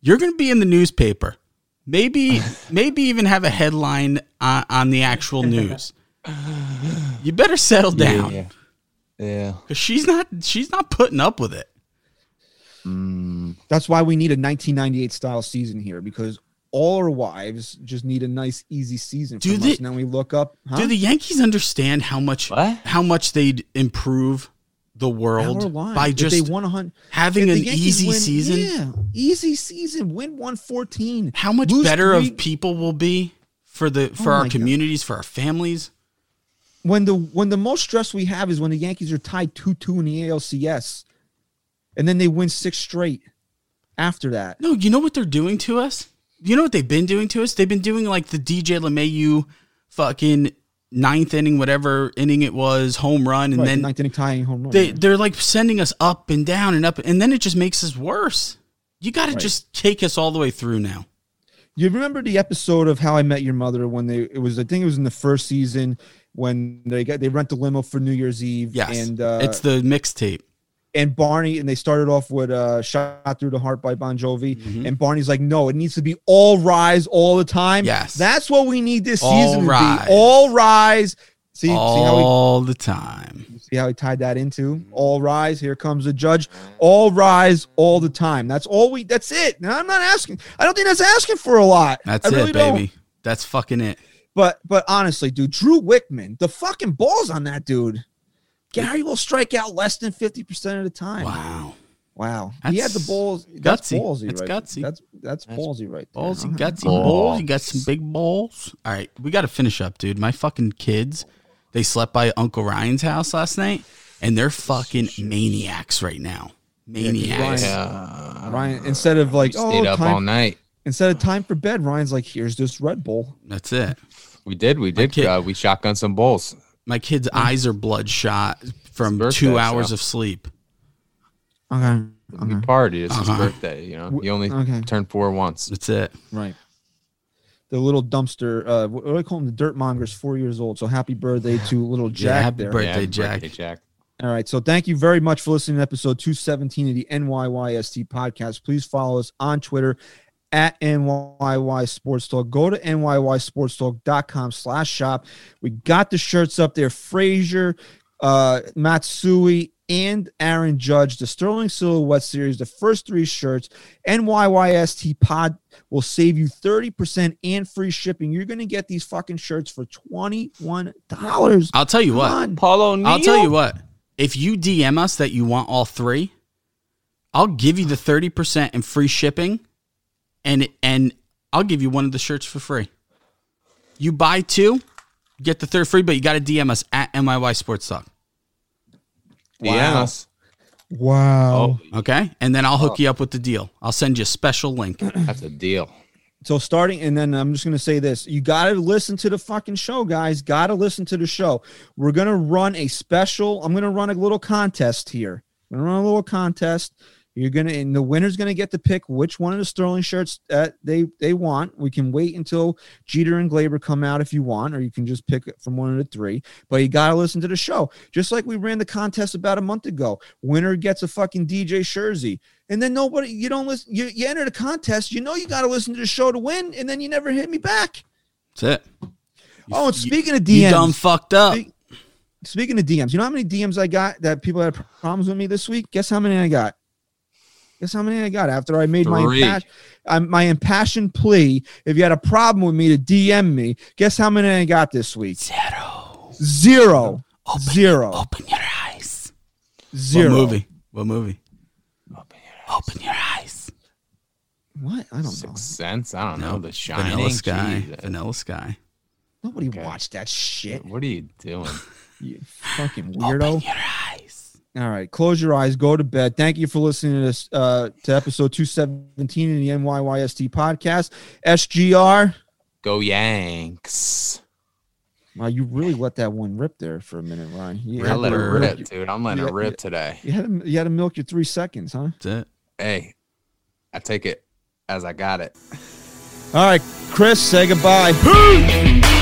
you're going to be in the newspaper. Maybe maybe even have a headline on, on the actual news. You better settle down Yeah. Yeah. cuz she's not she's not putting up with it. Mm. That's why we need a 1998 style season here because all our wives just need a nice, easy season Do from they- us. And then we look up. Huh? Do the Yankees understand how much What? how much they'd improve the world by If just they won having an easy win- season? Yeah, easy season. Win 114. How much better three- of people will be for the oh for Oh our my God. communities, for our families? when the when the most stress we have is when the Yankees are tied 2-2 in the ALCS. And then they win six straight after that. No, you know what they're doing to us? You know what they've been doing to us? They've been doing like the DJ LeMahieu fucking ninth inning, whatever inning it was, home run, and Right, then ninth inning tying home run. they yeah. they're like sending us up and down and up, and then it just makes us worse. You got to Right. just take us all the way through now. You remember the episode of How I Met Your Mother when they it was I think it was in the first season when they got they rent the limo for New Year's Eve Yes, and uh, it's the mixtape. And Barney and they started off with uh shot through the heart by Bon Jovi Mhm. and Barney's like no it needs to be all rise all the time Yes. that's what we need this All season to rise. be all rise see see how we all the time. see how he tied that into all rise here comes the judge all rise all the time that's all we that's it now I'm not asking I don't think that's asking for a lot That's I really it, don't. baby. That's fucking it. But but honestly, dude, Drew Wickman, the fucking balls on that dude. Gary will strike out less than fifty percent of the time. Wow. Wow. he had the That's balls. That's gutsy. ballsy. It's right? gutsy. That's that's ballsy right there. Balls, you All got right. some balls. You got some big balls. All right, we got to finish up, dude. My fucking kids, they slept by Uncle Ryan's house last night, and they're fucking maniacs right now. Maniacs. Yeah. Ryan, instead of like oh Stayed up all night. instead of time for bed, Ryan's like, here's this Red Bull. That's it. We did. We did. kid- Uh, we shotgun some bowls. My kid's eyes are bloodshot from birthday, two hours so. of sleep. Okay. We partied. It's his Uh-huh. birthday. You know, W- he only okay. turned four once. That's it. Right. The little dumpster, uh, what do I call him? The dirt monger's four years old. So happy birthday to little Jack happy there. birthday. Yeah, Jack. Jack. All right. So thank you very much for listening to episode 217 of the NYYST podcast. Please follow us on Twitter at NYY Sports Talk. Go to NYYSportsTalk.com slash shop. We got the shirts up there. Frazier, uh, Matsui, and Aaron Judge, the Sterling Silhouette Series, the first three shirts. NYYST Pod will save you 30% and free shipping. You're going to get these fucking shirts for $21. I'll tell you what. Come on. Paulo I'll tell you what. If you DM us that you want all three, I'll give you the 30% and free shipping and and I'll give you one of the shirts for free. You buy two, get the third free, but you got to DM us at NYY Sports Talk. Yeah. Wow. Oh, Okay? And then I'll hook you up with the deal. I'll send you a special link. that's a deal. So starting, and then I'm just gonna say this: you got to listen to the fucking show, guys. Got to listen to the show. We're gonna run a special. I'm gonna run a little contest here. I'm gonna run a little contest. You're gonna, and the winner's gonna get to pick which one of the Sterling shirts that they they want. We can wait until Jeter and Gleyber come out if you want, or you can just pick it from one of the three. But you got to listen to the show, just like we ran the contest about a month ago. Winner gets a fucking DJ Jersey and then nobody you don't listen you, you enter the contest you know you got to listen to the show to win and then you never hit me back That's it. oh and You- speaking of You done dms fucked up. Speak- speaking of dms you know how many dms i got that people had problems with me this week guess how many i got guess how many i got after i made my Three. impas- um, my impassioned plea if you had a problem with me to dm me guess how many i got this week Zero. zero Open, Zero. Open your eyes. zero What movie? What movie? Open your eyes. what i don't know Sixth Sense. I don't know. The Shining. Vanilla Sky. Jesus. Vanilla Sky. nobody Okay. watched that shit What are you doing? you fucking weirdo Open your eyes. All right, close your eyes, go to bed. Thank you for listening to this uh, to episode 217 in the NYYST podcast. SGR. Go Yanks. Wow, you really let that one rip there for a minute, Ryan. You I let it milk rip, your- dude. I'm letting Yeah, it rip today. You had to, you had to milk your three seconds, huh? That's it. Hey, I take it as I got it. All right, Chris, say goodbye.